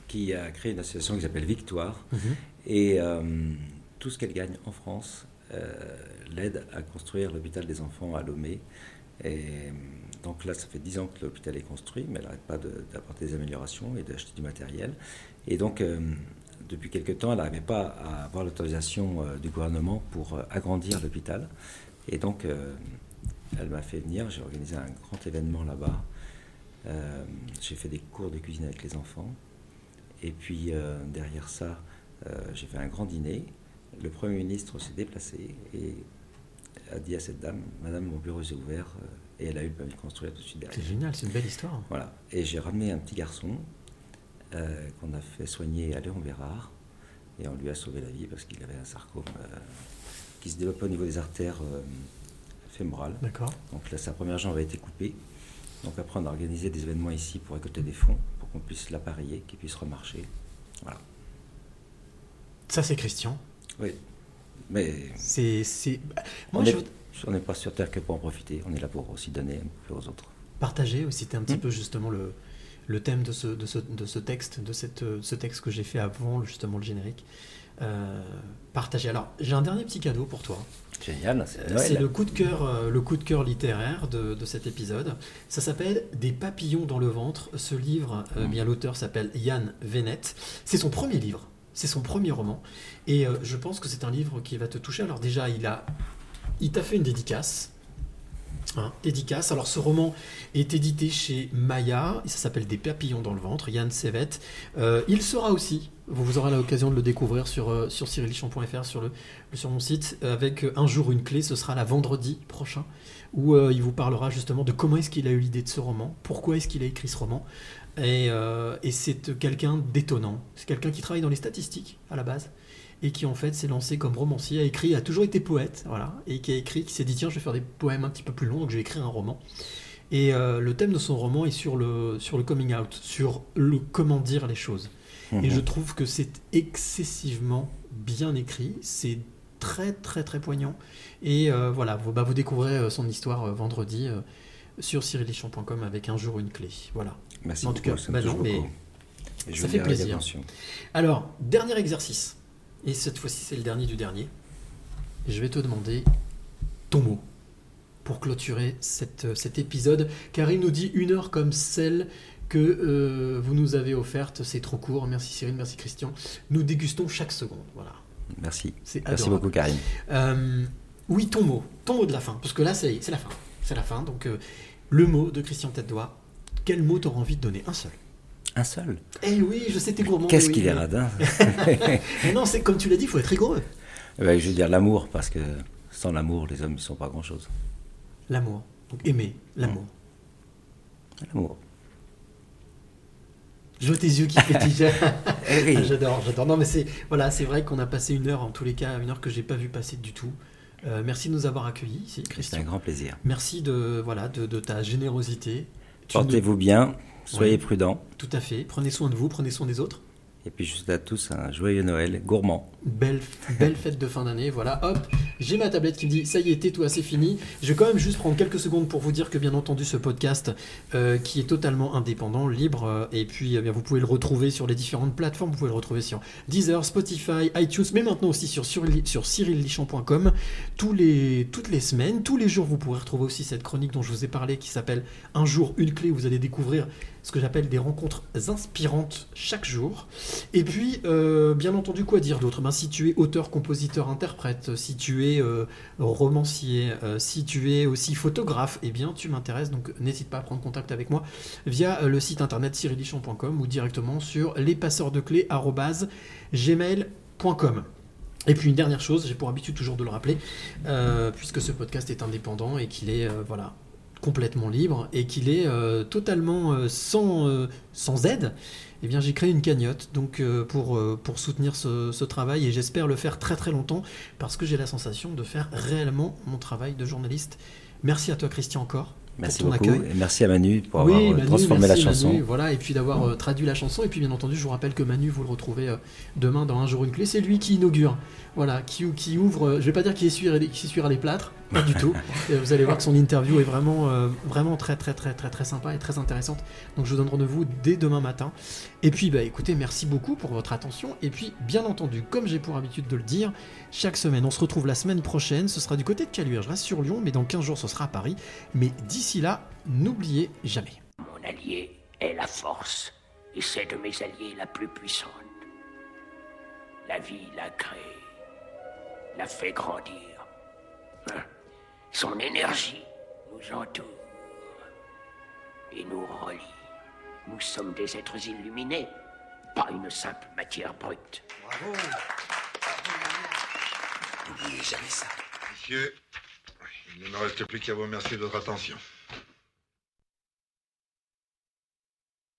qui a créé une association qui s'appelle Victoire. Mhm. Et tout ce qu'elle gagne en France l'aide à construire l'hôpital des enfants à Lomé. Et euh, donc là, ça fait 10 ans que l'hôpital est construit, mais elle n'arrête pas d'apporter des améliorations et d'acheter du matériel. Et donc, euh, depuis quelque temps, elle n'arrivait pas à avoir l'autorisation euh, du gouvernement pour euh, agrandir l'hôpital. Et donc, euh, elle m'a fait venir, j'ai organisé un grand événement là-bas. Euh, j'ai fait des cours de cuisine avec les enfants. Et puis, euh, derrière ça, euh, j'ai fait un grand dîner. Le Premier ministre s'est déplacé et a dit à cette dame, Madame, mon bureau est ouvert, euh, et elle a eu le permis de construire tout de suite derrière. C'est génial, c'est une belle histoire. Voilà. Et j'ai ramené un petit garçon euh, qu'on a fait soigner à Léon Bérard, et on lui a sauvé la vie parce qu'il avait un sarcome euh, qui se développait au niveau des artères euh, fémorales. D'accord. Donc là, sa première jambe a été coupée. Donc après, on a organisé des événements ici pour récolter des fonds, pour qu'on puisse l'appareiller, qu'il puisse remarcher. Voilà. Ça, c'est Christian. Oui. Mais C'est. c'est- on n'est je pas sur Terre que pour en profiter. On est là pour aussi donner un peu aux autres. partager aussi, c'était un petit Hmm. peu justement le, le thème de ce, de ce, de ce texte, de cette, euh, ce texte que j'ai fait avant justement le générique. Euh, partager. Alors, j'ai un dernier petit cadeau pour toi. Génial, c'est Euh, le coup de cœur, le coup de cœur littéraire de, de cet épisode. Ça s'appelle Des papillons dans le ventre. Ce livre, euh, Mm. bien l'auteur s'appelle Yann Vennet. C'est son premier livre. C'est son premier roman. Et euh, je pense que c'est un livre qui va te toucher. Alors déjà, il a, il t'a fait une dédicace. Hein. Alors ce roman est édité chez Maya, ça s'appelle Des papillons dans le ventre, Yann Sevet. Euh, il sera aussi, vous, aurez l'occasion de le découvrir sur, euh, sur cyrilichamp.fr, sur, le, sur mon site, avec euh, Un jour une clé, ce sera la vendredi prochain, où il vous parlera justement de comment est-ce qu'il a eu l'idée de ce roman, pourquoi est-ce qu'il a écrit ce roman. Et, et c'est quelqu'un d'étonnant, c'est quelqu'un qui travaille dans les statistiques à la base, et qui en fait s'est lancé comme romancier, a écrit, a toujours été poète, voilà, et qui a écrit, qui s'est dit tiens je vais faire des poèmes un petit peu plus longs, donc je vais écrire un roman. Et euh, le thème de son roman est sur le, sur le coming out, sur le comment dire les choses. Et Mhm. je trouve que c'est excessivement bien écrit, c'est très très très poignant. Et euh, voilà, vous, bah, vous découvrez euh, son histoire euh, vendredi sur cyrilichamp.com avec un jour une clé. Voilà. Merci en tout beaucoup, cas, ça bah non, mais ça fait plaisir. Alors, dernier exercice. Et cette fois-ci, c'est le dernier du dernier. Je vais te demander ton mot pour clôturer cette, euh, cet épisode, car il nous dit une heure comme celle que euh, vous nous avez offerte. C'est trop court. Merci Cyril, merci Christian. Nous dégustons chaque seconde. Voilà. Merci. C'est Merci beaucoup, Karine. Euh, oui, ton mot. Ton mot de la fin. Parce que là, c'est c'est la fin. C'est la fin. Donc, euh, le mot de Christian Tête-Doigt. Quel mot t'auras envie de donner? Un seul. Un seul Eh oui, je sais, t'es gourmand. Qu'est-ce oui, qu'il est radin Mais non, c'est comme tu l'as dit, il faut être rigoureux. Ben, Je veux dire l'amour, parce que sans l'amour, les hommes ne sont pas grand-chose. L'amour. Donc aimer, l'amour. L'amour. Je vois tes yeux qui pétillent. Eh oui. Ah, j'adore, j'adore. Non, mais c'est voilà, c'est vrai qu'on a passé une heure, en tous les cas, une heure que j'ai pas vu passer du tout. Euh, merci de nous avoir accueillis ici, C'est Christian. un grand plaisir. Merci de voilà de, de ta générosité. Portez-vous bien, soyez Ouais. prudents. Tout à fait. Prenez soin de vous, prenez soin des autres. Et puis, je vous souhaite à tous un joyeux Noël, gourmand. Belle, belle fête de fin d'année. Voilà, hop, j'ai ma tablette qui me dit ça y est, tais-toi, c'est fini. Je vais quand même juste prendre quelques secondes pour vous dire que bien entendu ce podcast euh, qui est totalement indépendant, libre, euh, et puis eh bien, vous pouvez le retrouver sur les différentes plateformes. Vous pouvez le retrouver sur Deezer, Spotify, iTunes, mais maintenant aussi sur, sur, sur cyrillichamp.com. Tous les, toutes les semaines, tous les jours, vous pourrez retrouver aussi cette chronique dont je vous ai parlé qui s'appelle Un jour, une clé. où Vous allez découvrir ce que j'appelle des rencontres inspirantes chaque jour. Et puis, euh, bien entendu, quoi dire d'autre? Ben, Si tu es auteur, compositeur, interprète, si tu es euh, romancier, euh, si tu es aussi photographe, eh bien, tu m'intéresses. Donc, n'hésite pas à prendre contact avec moi via euh, le site internet cyrillichamp.com ou directement sur lespasseursdeclés.gmail.com. Et puis une dernière chose, j'ai pour habitude toujours de le rappeler, puisque ce podcast est indépendant et qu'il est voilà complètement libre et qu'il est totalement sans, sans aide, eh bien j'ai créé une cagnotte donc euh, pour, euh, pour soutenir ce, ce travail et j'espère le faire très très longtemps parce que j'ai la sensation de faire réellement mon travail de journaliste. Merci à toi Christian encore. Merci pour ton beaucoup. accueil. Et merci à Manu pour Oui, avoir euh, Manu, transformé merci, la chanson. Manu, voilà, et puis d'avoir euh, traduit la chanson. Et puis, bien entendu, je vous rappelle que Manu, vous le retrouvez euh, demain dans Un jour une clé. C'est lui qui inaugure, voilà, qui, qui ouvre. euh, je vais pas dire qu'il essuiera, les- qu'il essuiera les plâtres, pas du tout. Et vous allez voir que son interview est vraiment, euh, vraiment très, très, très, très, très sympa et très intéressante. Donc, je vous donne rendez-vous dès demain matin. Et puis, bah, écoutez, merci beaucoup pour votre attention. Et puis, bien entendu, comme j'ai pour habitude de le dire, chaque semaine, on se retrouve la semaine prochaine. Ce sera du côté de Caluire. Je reste sur Lyon, mais dans 15 jours, ce sera à Paris. Mais d'ici là, n'oubliez jamais. Mon allié est la force, et c'est de mes alliés la plus puissante. La vie l'a créé, l'a fait grandir. Son énergie nous entoure et nous relie. Nous sommes des êtres illuminés, pas une simple matière brute. N'oubliez jamais ça. Messieurs, il ne me reste plus qu'à vous remercier de votre attention.